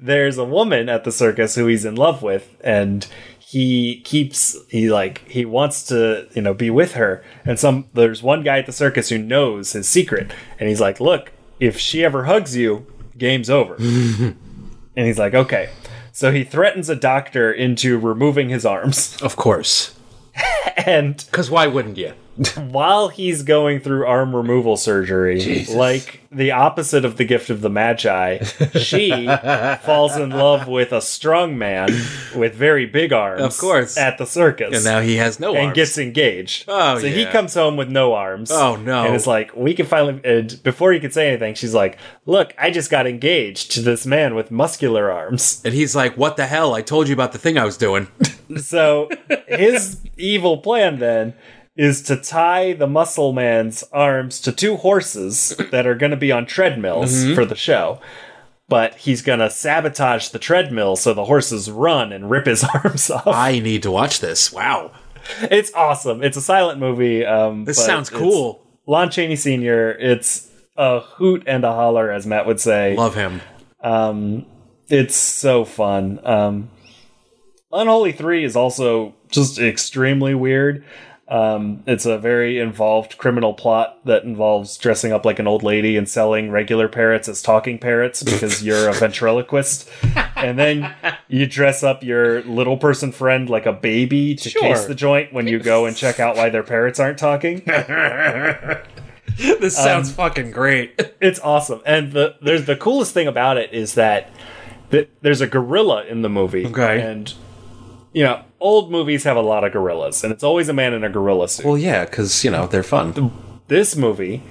Speaker 1: there's a woman at the circus who he's in love with and he keeps he like he wants to you know be with her and some there's one guy at the circus who knows his secret and he's like look if she ever hugs you game's over (laughs) and he's like okay so he threatens a doctor into removing his arms
Speaker 2: Of course. (laughs)
Speaker 1: and
Speaker 2: Because why wouldn't you? (laughs)
Speaker 1: while he's going through arm removal surgery, like the opposite of the gift of the Magi, she (laughs) falls in love with a strong man with very big arms.
Speaker 2: Of course.
Speaker 1: At the circus.
Speaker 2: And now he has no
Speaker 1: and
Speaker 2: arms.
Speaker 1: And gets engaged.
Speaker 2: Oh,
Speaker 1: so he comes home with no arms.
Speaker 2: Oh, no.
Speaker 1: And it's like, we can finally. And before he could say anything, she's like, Look, I just got engaged to this man with muscular arms.
Speaker 2: and he's like, "What the hell? I told you about the thing I was doing."
Speaker 1: So his evil plan then is to tie the muscle man's arms to two horses (clears throat) that are going to be on treadmills
Speaker 2: Mm-hmm.
Speaker 1: for the show. but he's gonna sabotage the treadmill so the horses run and rip his (laughs) arms off.
Speaker 2: I need to watch this. Wow.
Speaker 1: It's awesome. It's a silent movie. Um,
Speaker 2: This sounds cool.
Speaker 1: Lon Chaney Sr. It's a hoot and a holler, as Matt would say.
Speaker 2: Love him.
Speaker 1: It's so fun. Um, Unholy 3 is also just extremely weird. Um, it's a very involved criminal plot that involves dressing up like an old lady and selling regular parrots as talking parrots because you're a ventriloquist. (laughs) And then you dress up your little person friend like a baby to
Speaker 2: Sure.
Speaker 1: case the joint when you go and check out why their parrots aren't talking. (laughs)
Speaker 2: This sounds fucking great. (laughs)
Speaker 1: it's awesome. And the there's the coolest thing about it is that th- there's a gorilla in the movie.
Speaker 2: Okay.
Speaker 1: And you know, old movies have a lot of gorillas, and it's always a man in a gorilla suit.
Speaker 2: well, yeah, because, you know, they're fun.
Speaker 1: this movie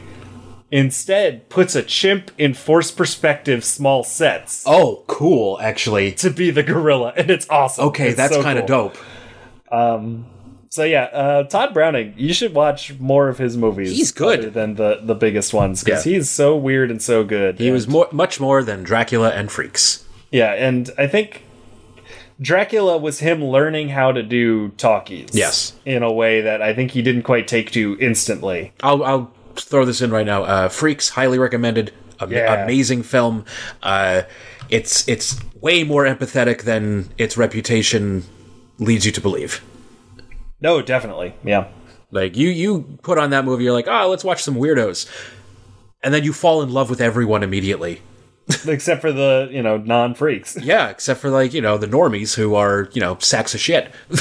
Speaker 1: instead puts a chimp in force perspective small sets
Speaker 2: Oh, cool, actually.
Speaker 1: to be the gorilla, and it's awesome.
Speaker 2: Okay,
Speaker 1: It's
Speaker 2: that's
Speaker 1: so
Speaker 2: kind of
Speaker 1: cool.
Speaker 2: dope.
Speaker 1: So yeah, uh, Tod Browning, you should watch more of his movies.
Speaker 2: He's good.
Speaker 1: than the the biggest ones because
Speaker 2: Yeah.
Speaker 1: he's so weird and so good.
Speaker 2: He
Speaker 1: And-
Speaker 2: was more, much more than Dracula and Freaks.
Speaker 1: Yeah, and I think Dracula was him learning how to do talkies.
Speaker 2: Yes.
Speaker 1: In a way that I think he didn't quite take to instantly.
Speaker 2: I'll, I'll throw this in right now. Uh, Freaks, highly recommended. Am-
Speaker 1: Yeah.
Speaker 2: Amazing film. Uh, it's it's way more empathetic than its reputation leads you to believe.
Speaker 1: No, definitely. Yeah.
Speaker 2: Like you you put on that movie, you're like, oh, let's watch some weirdos, and then you fall in love with everyone immediately. (laughs)
Speaker 1: Except for the, you know, non freaks. (laughs)
Speaker 2: Yeah, except for like you know the normies who are you know sacks of shit. (laughs)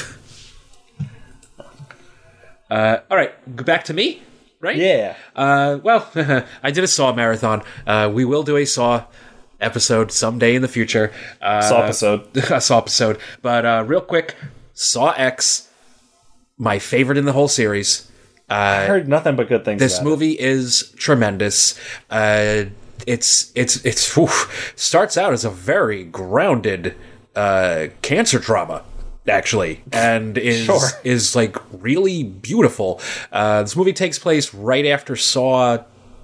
Speaker 2: uh, all right, go back to me, right?
Speaker 1: Yeah.
Speaker 2: Uh, well, I did a Saw marathon. Uh, we will do a Saw episode someday in the future. Uh,
Speaker 1: Saw episode.
Speaker 2: a Saw episode. But uh, real quick, Saw X, my favorite in the whole series.
Speaker 1: I heard nothing but good things
Speaker 2: This movie is tremendous. It's it's it's whew, starts out as a very grounded uh, cancer drama, actually, and (laughs) is
Speaker 1: Sure.
Speaker 2: is like really beautiful. Uh, this movie takes place right after Saw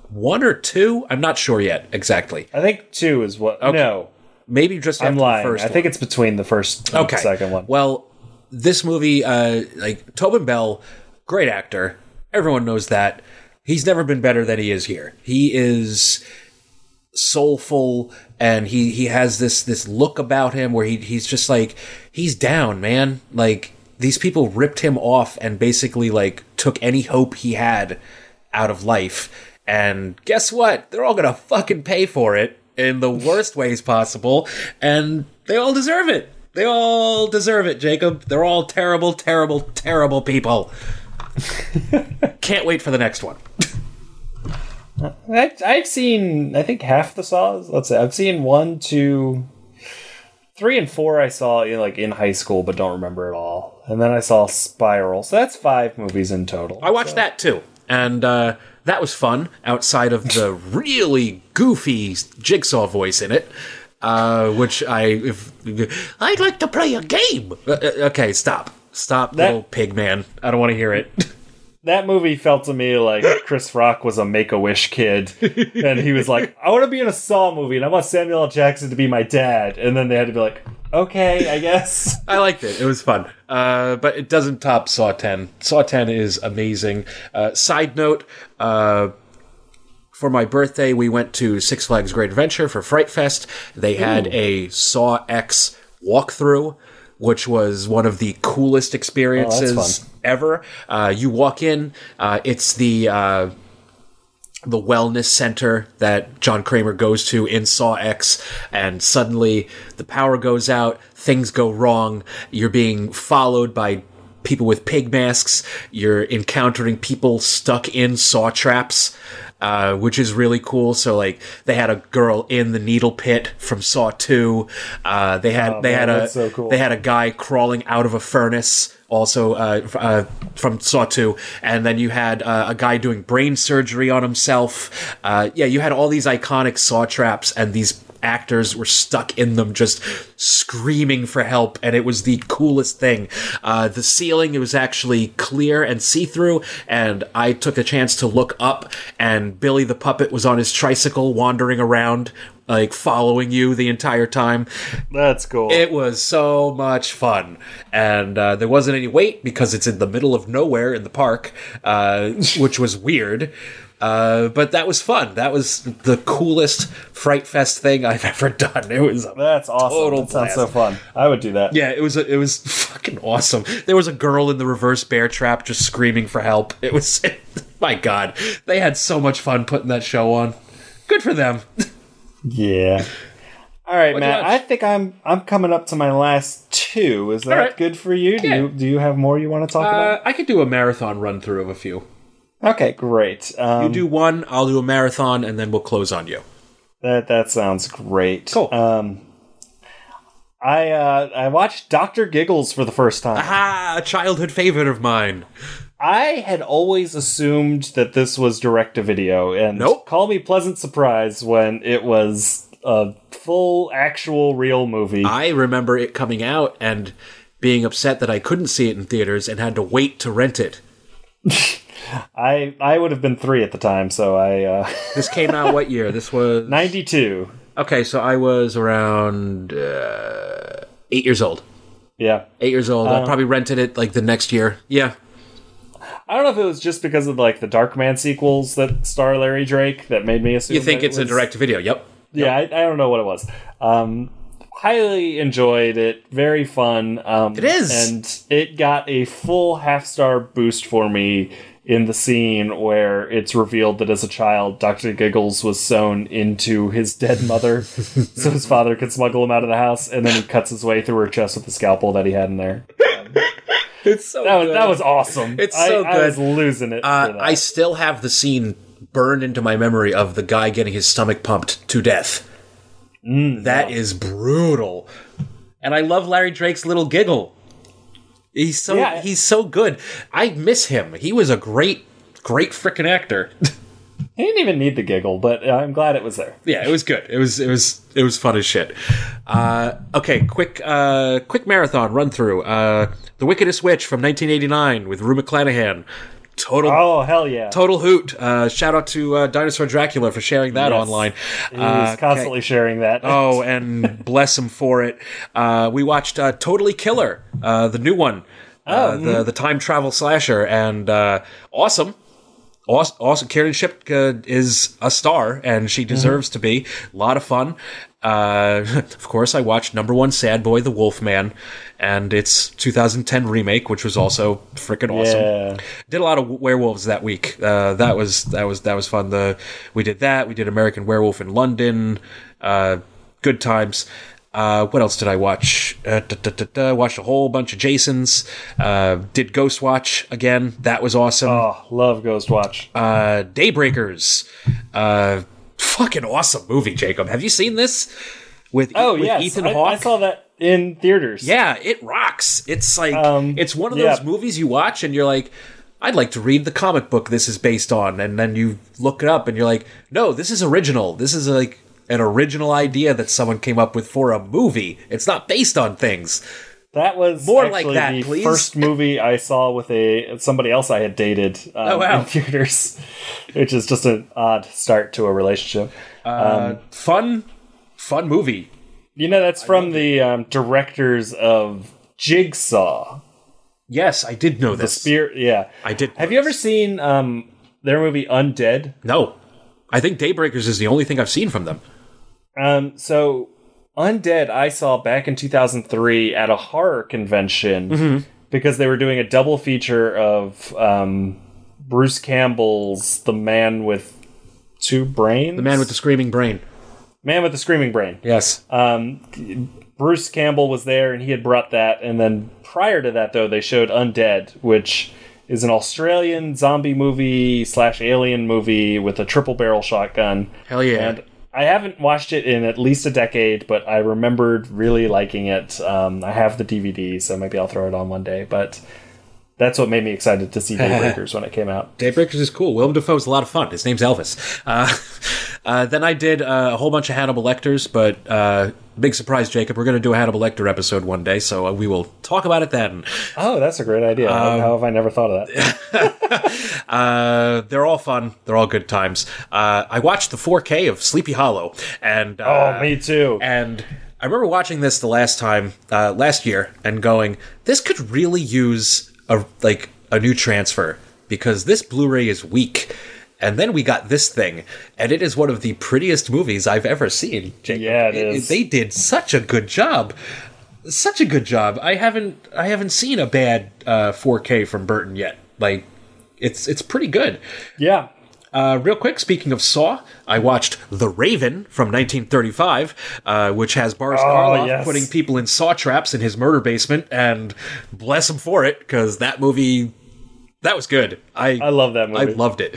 Speaker 2: one or two. I'm not sure yet exactly.
Speaker 1: I think two is what. No,
Speaker 2: Maybe just
Speaker 1: I'm
Speaker 2: after
Speaker 1: lying.
Speaker 2: the first.
Speaker 1: I think
Speaker 2: one.
Speaker 1: it's between the first and
Speaker 2: okay.
Speaker 1: the second one.
Speaker 2: Well, this movie, uh, like Tobin Bell, great actor. Everyone knows that. He's never been better than he is here. He is soulful and he he has this this look about him where he he's just like he's down, man. Like these people ripped him off and basically like took any hope he had out of life. And guess what? They're all gonna fucking pay for it in the (laughs) worst ways possible, and they all deserve it. They all deserve it, Jacob. They're all terrible, terrible, terrible people. (laughs) Can't wait for the next one.
Speaker 1: I, I've seen, I think half the saws. Let's say I've seen one, two, three, and four. I saw in like in high school, but don't remember it all. And then I saw Spiral. So that's five movies in total.
Speaker 2: I watched that too, and uh, that was fun. Outside of the (laughs) really goofy jigsaw voice in it, uh, which I if I'd like to play a game. Uh, uh, okay, stop, stop,
Speaker 1: That-
Speaker 2: little pig man. I don't want to hear it. (laughs)
Speaker 1: That movie felt to me like (laughs) Chris Rock was a Make a Wish kid, and he was like, "I want to be in a Saw movie, and I want Samuel L. Jackson to be my dad." And then they had to be like, "Okay, I guess." (laughs)
Speaker 2: I liked it. It was fun. Uh, but it doesn't top Saw 10. Saw 10 is amazing. Uh, side note, uh, for my birthday, we went to Six Flags Great Adventure for Fright Fest. They had a Saw X walkthrough, which was one of the coolest experiences
Speaker 1: fun.
Speaker 2: ever. Uh, you walk in, uh, it's the. Uh, the wellness center that John Kramer goes to in Saw X, and suddenly the power goes out, things go wrong, you're being followed by people with pig masks, you're encountering people stuck in saw traps. Uh, which is really cool. So like they had a girl in the needle pit from Saw Two. Uh, they had
Speaker 1: Oh,
Speaker 2: they
Speaker 1: man,
Speaker 2: had a
Speaker 1: so cool.
Speaker 2: they had a guy crawling out of a furnace also uh, uh, from Saw 2. And then you had uh, a guy doing brain surgery on himself. Uh, yeah, you had all these iconic Saw traps, and these actors were stuck in them just screaming for help and it was the coolest thing uh, the ceiling it was actually clear and see-through and i took a chance to look up and billy the puppet was on his tricycle wandering around like following you the entire time.
Speaker 1: That's cool.
Speaker 2: It was so much fun, and uh, there wasn't any wait because it's in the middle of nowhere in the park, uh, which was weird. Uh, but that was fun. That was the coolest Fright Fest thing I've (laughs) ever done. It was
Speaker 1: That's awesome.
Speaker 2: Total
Speaker 1: that sounds
Speaker 2: blast.
Speaker 1: so fun. I would do that.
Speaker 2: yeah, it was it was fucking awesome. There was a girl in the reverse bear trap just screaming for help. It was (laughs) my god. They had so much fun putting that show on. Good for them. (laughs)
Speaker 1: Yeah. All right,
Speaker 2: What'd
Speaker 1: Matt. I think I'm I'm coming up to my last two. Is that
Speaker 2: right.
Speaker 1: good for you? Do
Speaker 2: Yeah.
Speaker 1: you do you have more you want to talk
Speaker 2: Uh, I could do a marathon run through of a few.
Speaker 1: Okay, great. Um,
Speaker 2: You do one, I'll do a marathon, and then we'll close on you.
Speaker 1: that that sounds great.
Speaker 2: Cool.
Speaker 1: Um, I uh, I watched Doctor Giggles for the first time.
Speaker 2: Ah, a childhood favorite of mine.
Speaker 1: I had always assumed that this was direct to video, and
Speaker 2: Nope.
Speaker 1: call me pleasant surprise when it was a full, actual, real movie.
Speaker 2: I remember it coming out and being upset that I couldn't see it in theaters and had to wait to rent it. (laughs)
Speaker 1: I I would have been three at the time, so I uh, (laughs)
Speaker 2: This came out what year? This was
Speaker 1: ninety two.
Speaker 2: okay. So I was around uh, eight years old.
Speaker 1: Yeah,
Speaker 2: Eight years old. I probably rented it like the next year. Yeah,
Speaker 1: I don't know if it was just because of like the Darkman sequels that star Larry Drake that made me assume.
Speaker 2: you think
Speaker 1: that it
Speaker 2: it's a direct video? Yep.
Speaker 1: Yeah, I, I don't know what it was. Um, highly enjoyed it. Very fun. Um,
Speaker 2: It is.
Speaker 1: and it got a full half star boost for me in the scene where it's revealed that as a child, Doctor Giggles was sewn into his dead mother, (laughs) so his father could smuggle him out of the house, and then he cuts his way through her chest with the scalpel that he had in there.
Speaker 2: It's so
Speaker 1: That was that was awesome.
Speaker 2: It's
Speaker 1: I-
Speaker 2: so
Speaker 1: I,
Speaker 2: good.
Speaker 1: was losing it.
Speaker 2: Uh,
Speaker 1: for that.
Speaker 2: I still have the scene burned into my memory of the guy getting his stomach pumped to death. That is brutal. And I love Larry Drake's little giggle. He's so
Speaker 1: Yeah.
Speaker 2: he's so good. I miss him. He was a great great freaking actor. (laughs)
Speaker 1: he didn't even need the giggle, but I'm glad it was there.
Speaker 2: yeah, it was good. It was it was it was fun as shit. Uh, okay, quick uh, quick marathon run through. Uh, the Wickedest Witch from 1989 with Rue McClanahan. Total
Speaker 1: Oh hell yeah!
Speaker 2: Total hoot. Uh, shout out to uh, Dinosaur Dracula for sharing that
Speaker 1: Yes.
Speaker 2: online.
Speaker 1: He
Speaker 2: Uh,
Speaker 1: was
Speaker 2: okay.
Speaker 1: constantly sharing that.
Speaker 2: Oh, (laughs) and bless him for it. Uh, we watched uh, Totally Killer, uh, the new one, uh, the the time travel slasher, and uh, awesome. Awesome, Kiernan Shipka is a star, and she deserves to be. A lot of fun. Uh, (laughs) of course, I watched number one Sad Boy, The Wolfman, and its 2010 remake, which was also freaking awesome
Speaker 1: yeah.
Speaker 2: did a lot of werewolves that week. Uh, that was that was that was fun. The we did that. We did American Werewolf in London. Uh, good times. Uh, what else did I watch? Uh, da, da, da, watched a whole bunch of Jasons. Uh, did Ghostwatch again. That was awesome.
Speaker 1: Oh, love Ghostwatch.
Speaker 2: Uh, Daybreakers. Fucking awesome movie, Jacob. Have you seen this? With,
Speaker 1: oh
Speaker 2: with
Speaker 1: yes,
Speaker 2: Ethan
Speaker 1: I,
Speaker 2: Hawke.
Speaker 1: I saw that in theaters.
Speaker 2: Yeah, it rocks. It's like
Speaker 1: Um,
Speaker 2: it's one of
Speaker 1: yeah.
Speaker 2: those movies you watch and you're like, I'd like to read the comic book this is based on, and then you look it up and you're like, no, this is original. This is like an original idea that someone came up with for a movie. It's not based on things.
Speaker 1: That was
Speaker 2: More like that,
Speaker 1: the
Speaker 2: please.
Speaker 1: first movie I saw with a somebody else I had dated (laughs) um,
Speaker 2: Oh, wow.
Speaker 1: in theaters, which is just an odd start to a relationship.
Speaker 2: Uh, fun, fun movie.
Speaker 1: You know, that's from the um, directors of Jigsaw.
Speaker 2: Yes, I did know
Speaker 1: The
Speaker 2: this.
Speaker 1: Spear. Yeah,
Speaker 2: I did.
Speaker 1: Have you ever seen um, their movie Undead?
Speaker 2: No, I think Daybreakers is the only thing I've seen from them.
Speaker 1: Um, so Undead, I saw back in 2003 at a horror convention
Speaker 2: Mm-hmm.
Speaker 1: because they were doing a double feature of um, Bruce Campbell's The Man with Two Brains.
Speaker 2: The man with the screaming brain.
Speaker 1: Man with the Screaming Brain.
Speaker 2: Yes.
Speaker 1: Um, Bruce Campbell was there, and he had brought that. And then prior to that, though, they showed Undead, which is an Australian zombie movie slash alien movie with a triple barrel shotgun.
Speaker 2: Hell yeah.
Speaker 1: And I haven't watched it in at least a decade, but I remembered really liking it. Um, I have the DVD, so maybe I'll throw it on one day. But that's what made me excited to see (laughs) Daybreakers when it came out.
Speaker 2: Daybreakers is cool. Willem Dafoe's a lot of fun. His name's Elvis. Uh, (laughs) uh, then I did uh, a whole bunch of Hannibal Lecters, but uh, big surprise, Jacob. We're going to do a Hannibal Lecter episode one day, so uh, we will talk about it then.
Speaker 1: Oh, that's a great idea. how, how have I never thought of that? (laughs)
Speaker 2: uh, they're all fun. They're all good times. Uh, I watched the 4K of Sleepy Hollow, and uh,
Speaker 1: oh, me too.
Speaker 2: and I remember watching this the last time, uh, last year, and going, "This could really use a like a new transfer because this Blu-ray is weak." And then we got this thing, and it is one of the prettiest movies I've ever seen. Jacob.
Speaker 1: Yeah, it is.
Speaker 2: They did such a good job, such a good job. I haven't I haven't seen a bad uh, 4K from Burton yet. Like, it's it's pretty good.
Speaker 1: yeah.
Speaker 2: Uh, real quick, speaking of Saw, I watched The Raven from 1935, uh, which has Boris Karloff
Speaker 1: Oh, yes.
Speaker 2: putting people in saw traps in his murder basement, and bless him for it, because that movie, that was good. I
Speaker 1: I love that movie.
Speaker 2: I loved it.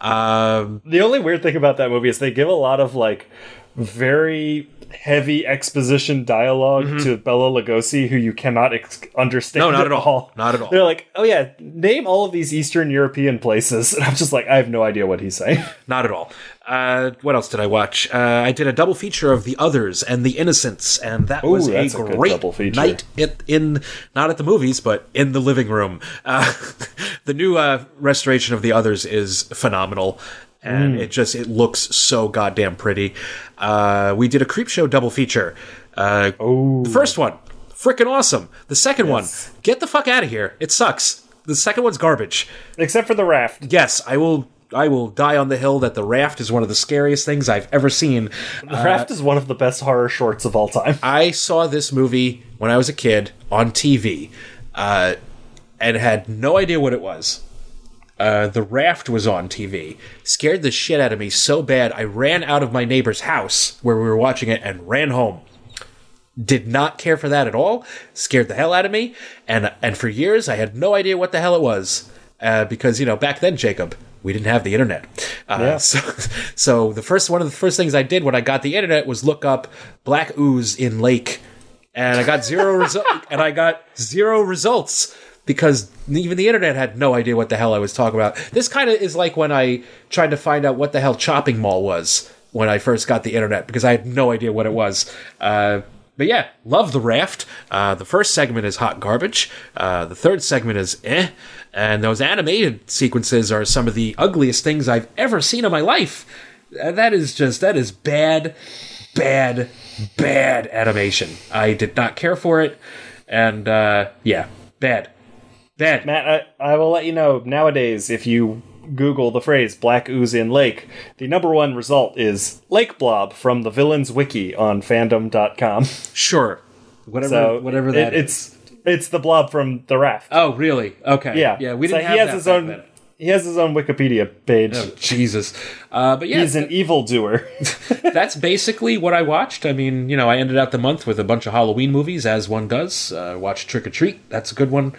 Speaker 2: Um,
Speaker 1: The only weird thing about that movie is they give a lot of like very heavy exposition dialog to Bela Lugosi, who you cannot ex- understand.
Speaker 2: Mm-hmm. No, not at all. Not at all.
Speaker 1: They're like, oh yeah, name all of these Eastern European places, (laughs) and I'm just like, I have no idea what he's saying. (laughs)
Speaker 2: not at all. Uh, what else did I watch? Uh, I did a double feature of The Others and The Innocents, and that was a
Speaker 1: a
Speaker 2: great
Speaker 1: feature.
Speaker 2: night at, in not at the movies, but in the living room. Uh, (laughs) the new uh, restoration of The Others is phenomenal, And it just it looks so goddamn pretty. Uh, we did a Creepshow double feature. Uh,
Speaker 1: Oh,
Speaker 2: the first one, freaking awesome. The second
Speaker 1: Yes.
Speaker 2: one, get the fuck out of here. It sucks. The second one's garbage.
Speaker 1: except for the raft.
Speaker 2: Yes, I will. I will die on the hill that the raft is one of the scariest things I've ever seen.
Speaker 1: The raft is one of the best horror shorts of all time. (laughs)
Speaker 2: I saw this movie when I was a kid on TV, uh, and had no idea what it was. Uh, the raft was on TV. Scared the shit out of me so bad I ran out of my neighbor's house where we were watching it and ran home. Did not care for that at all. Scared the hell out of me, and and for years I had no idea what the hell it was. Uh, because you know back then, Jacob, we didn't have the internet. Uh,
Speaker 1: Yeah. (laughs)
Speaker 2: So, so the first one of the first things I did when I got the internet was look up black ooze in lake, and I got zero result, (laughs) and I got zero results because even the internet had no idea what the hell I was talking about. This kind of is like when I tried to find out what the hell chopping mall was when I first got the internet because I had no idea what it was. Uh, but yeah, love the raft. Uh, the first segment is hot garbage. Uh, the third segment is eh, and those animated sequences are some of the ugliest things I've ever seen in my life. Uh, that is just that is bad, bad, bad animation. I did not care for it, and uh, yeah, bad, bad.
Speaker 1: Matt, I, I will let you know nowadays if you Google the phrase black ooze in lake, the number one result is Lake Blob from the Villains Wiki on fandom.com.
Speaker 2: Sure, whatever,
Speaker 1: So
Speaker 2: whatever
Speaker 1: it-
Speaker 2: that is.
Speaker 1: it's it's the blob from the raft.
Speaker 2: Oh, really? Okay.
Speaker 1: yeah.
Speaker 2: yeah. We didn't
Speaker 1: he
Speaker 2: have
Speaker 1: has
Speaker 2: that
Speaker 1: his own
Speaker 2: then.
Speaker 1: he has his own Wikipedia page.
Speaker 2: Oh, Jesus. Uh, but yeah,
Speaker 1: He's an evildoer. (laughs)
Speaker 2: that's basically what I watched. I mean, you know, I ended out the month with a bunch of Halloween movies, as one does. Uh, watched Trick or Treat. That's a good one.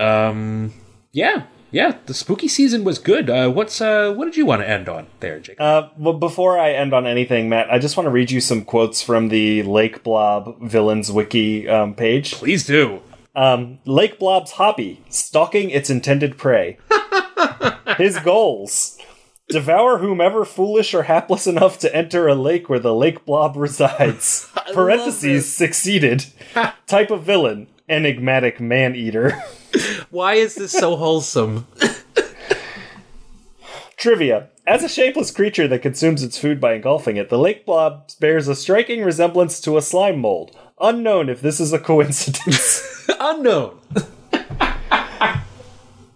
Speaker 2: Um, yeah, yeah. The spooky season was good. Uh, what's uh, what did you want to end on there, Jake?
Speaker 1: Uh, but before I end on anything, Matt, I just want to read you some quotes from the Lake Blob Villains Wiki um, page.
Speaker 2: Please do.
Speaker 1: Um, Lake Blob's hobby: stalking its intended prey. (laughs) His goals: devour whomever foolish or hapless enough to enter a lake where the Lake Blob resides. (laughs) Parentheses succeeded. (laughs) Type of villain: enigmatic man eater.
Speaker 2: Why is this so wholesome?
Speaker 1: Trivia. As a shapeless creature that consumes its food by engulfing it, the lake blob bears a striking resemblance to a slime mold. Unknown if this is a coincidence. (laughs) (laughs)
Speaker 2: Unknown.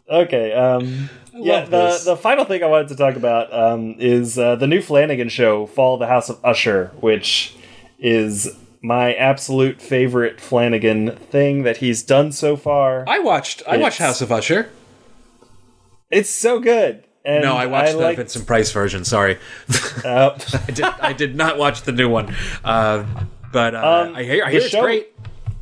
Speaker 1: okay, um. Yeah, the,
Speaker 2: this.
Speaker 1: the final thing I wanted to talk about um, is uh, the new Flanagan show, Fall of the House of Usher, which is my absolute favorite Flanagan thing that he's done so far.
Speaker 2: I watched. I watched House of Usher.
Speaker 1: It's so good. And
Speaker 2: No, I watched the
Speaker 1: liked-
Speaker 2: Vincent Price version. Sorry,
Speaker 1: uh, (laughs)
Speaker 2: I did. I did not watch the new one. Uh, but uh,
Speaker 1: Um,
Speaker 2: I hear. I hear it's
Speaker 1: show-
Speaker 2: great.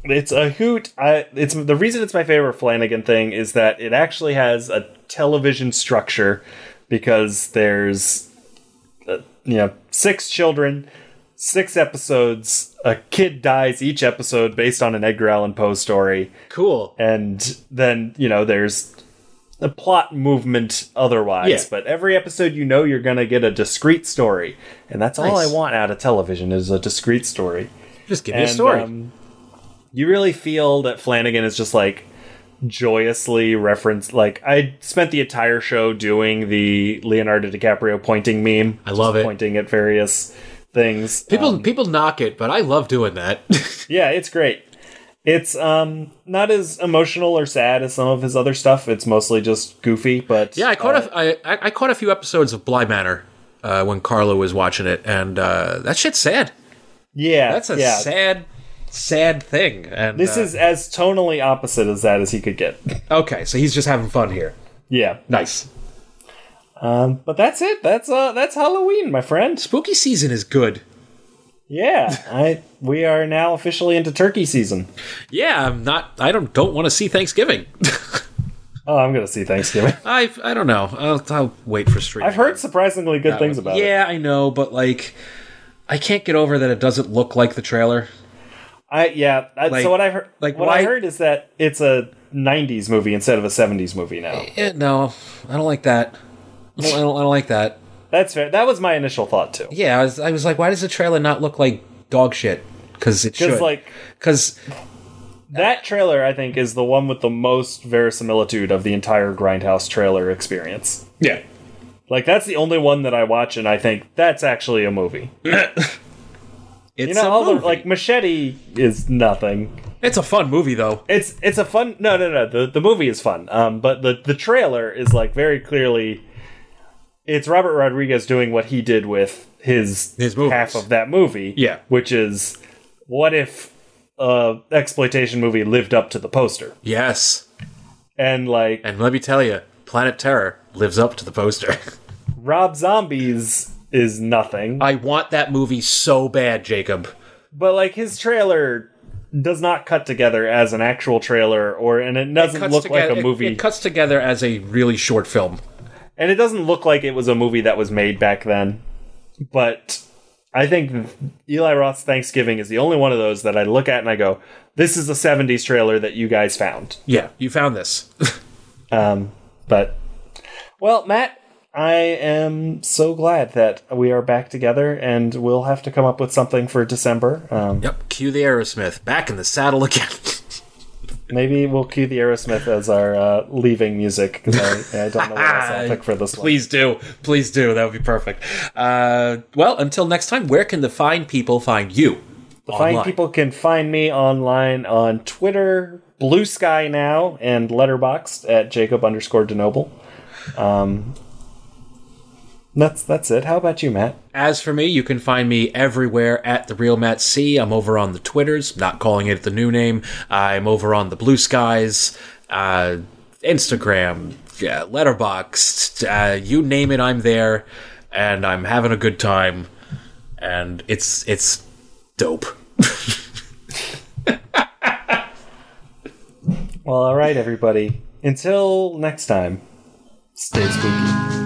Speaker 1: It's a hoot. I, it's the reason it's my favorite Flanagan thing is that it actually has a television structure because there's uh, you know six children, six episodes. A kid dies each episode based on an Edgar Allan Poe story,
Speaker 2: Cool.
Speaker 1: and then you know there's a plot movement otherwise.
Speaker 2: Yeah.
Speaker 1: But every episode, you know, you're gonna get a discrete story, and that's all I want out of television is a discrete story.
Speaker 2: Just give me a story.
Speaker 1: um, you really feel that Flanagan is just like joyously referenced like I spent the entire show doing the Leonardo DiCaprio pointing meme.
Speaker 2: I love it.
Speaker 1: Pointing at various things.
Speaker 2: People
Speaker 1: Um,
Speaker 2: people knock it, but I love doing that. (laughs)
Speaker 1: yeah, it's great. It's um not as emotional or sad as some of his other stuff. It's mostly just goofy, but
Speaker 2: yeah, I caught
Speaker 1: uh,
Speaker 2: a I, I caught a few episodes of Bly Manor uh, when Carlo was watching it, and uh, that shit's sad.
Speaker 1: yeah,
Speaker 2: That's a
Speaker 1: yeah.
Speaker 2: sad, sad thing. And
Speaker 1: This
Speaker 2: uh,
Speaker 1: is as tonally opposite as that as he could get.
Speaker 2: okay. So he's just having fun here.
Speaker 1: yeah,
Speaker 2: Nice.
Speaker 1: Um, but that's it. That's uh, that's Halloween, my friend.
Speaker 2: Spooky season is good.
Speaker 1: Yeah, I we are now officially into turkey season.
Speaker 2: Yeah, I'm not. I don't don't want to see Thanksgiving. (laughs)
Speaker 1: Oh, I'm gonna see Thanksgiving. (laughs)
Speaker 2: I I don't know. I'll, I'll wait for streaming.
Speaker 1: I've heard surprisingly good things about it.
Speaker 2: Yeah, I know, but like, I can't get over that it doesn't look like the trailer.
Speaker 1: I yeah. I,
Speaker 2: Like-
Speaker 1: so what I heard,
Speaker 2: like,
Speaker 1: what
Speaker 2: why-
Speaker 1: I heard is that it's a '90s movie instead of a '70s movie now.
Speaker 2: Eh, no, I don't like that. I don't, I don't, I don't like that.
Speaker 1: That's fair. That was my initial thought too.
Speaker 2: Yeah, I was, I was like, why does the trailer not look like dog shit? Because it
Speaker 1: Because
Speaker 2: should.
Speaker 1: like
Speaker 2: Because
Speaker 1: that trailer, I think, is the one with the most verisimilitude of the entire Grindhouse trailer experience.
Speaker 2: yeah,
Speaker 1: Like that's the only one that I watch, and I think that's actually a movie. (laughs)
Speaker 2: it's
Speaker 1: You know,
Speaker 2: a
Speaker 1: all the,
Speaker 2: movie.
Speaker 1: like Machete is nothing.
Speaker 2: it's a fun movie though.
Speaker 1: It's it's a fun. No, no, no. The the movie is fun. Um, but the the trailer is like very clearly, it's Robert Rodriguez doing what he did with his
Speaker 2: His movies.
Speaker 1: half of that movie.
Speaker 2: Yeah.
Speaker 1: which is what if a exploitation movie lived up to the poster
Speaker 2: Yes,
Speaker 1: and like
Speaker 2: and let me tell you, Planet Terror lives up to the poster. (laughs)
Speaker 1: Rob Zombies is nothing.
Speaker 2: I want that movie so bad, Jacob.
Speaker 1: but like his trailer does not cut together as an actual trailer or and it doesn't
Speaker 2: Cuts
Speaker 1: look
Speaker 2: together-
Speaker 1: like a
Speaker 2: it-
Speaker 1: movie
Speaker 2: It, cuts together as a really short film.
Speaker 1: And it doesn't look like it was a movie that was made back then but i think eli roth's thanksgiving is the only one of those that i look at and i go this is a 70s trailer that you guys found
Speaker 2: Yeah, you found this. (laughs)
Speaker 1: um, but well matt i am so glad that we are back together and we'll have to come up with something for december um,
Speaker 2: yep. Cue the Aerosmith back in the saddle again. (laughs)
Speaker 1: maybe we'll cue the aerosmith as our uh, leaving music because I, I don't know what else i'll (laughs) pick for this one
Speaker 2: Please do. Please do. That would be perfect. Uh, well, until next time, where can the fine people find you?
Speaker 1: The fine people can find me online on Twitter, Blue Sky now, and Letterboxd at Jacob underscore Denoble. Um, that's that's it. How about you, Matt?
Speaker 2: As for me, you can find me everywhere at the real Matt C. I'm over on the Twitters, not calling it the new name. I'm over on the Blue Skies, uh, Instagram, yeah, Letterboxd, uh, you name it, I'm there, and I'm having a good time, and it's it's dope. (laughs)
Speaker 1: Well, all right, everybody. Until next time, stay spooky.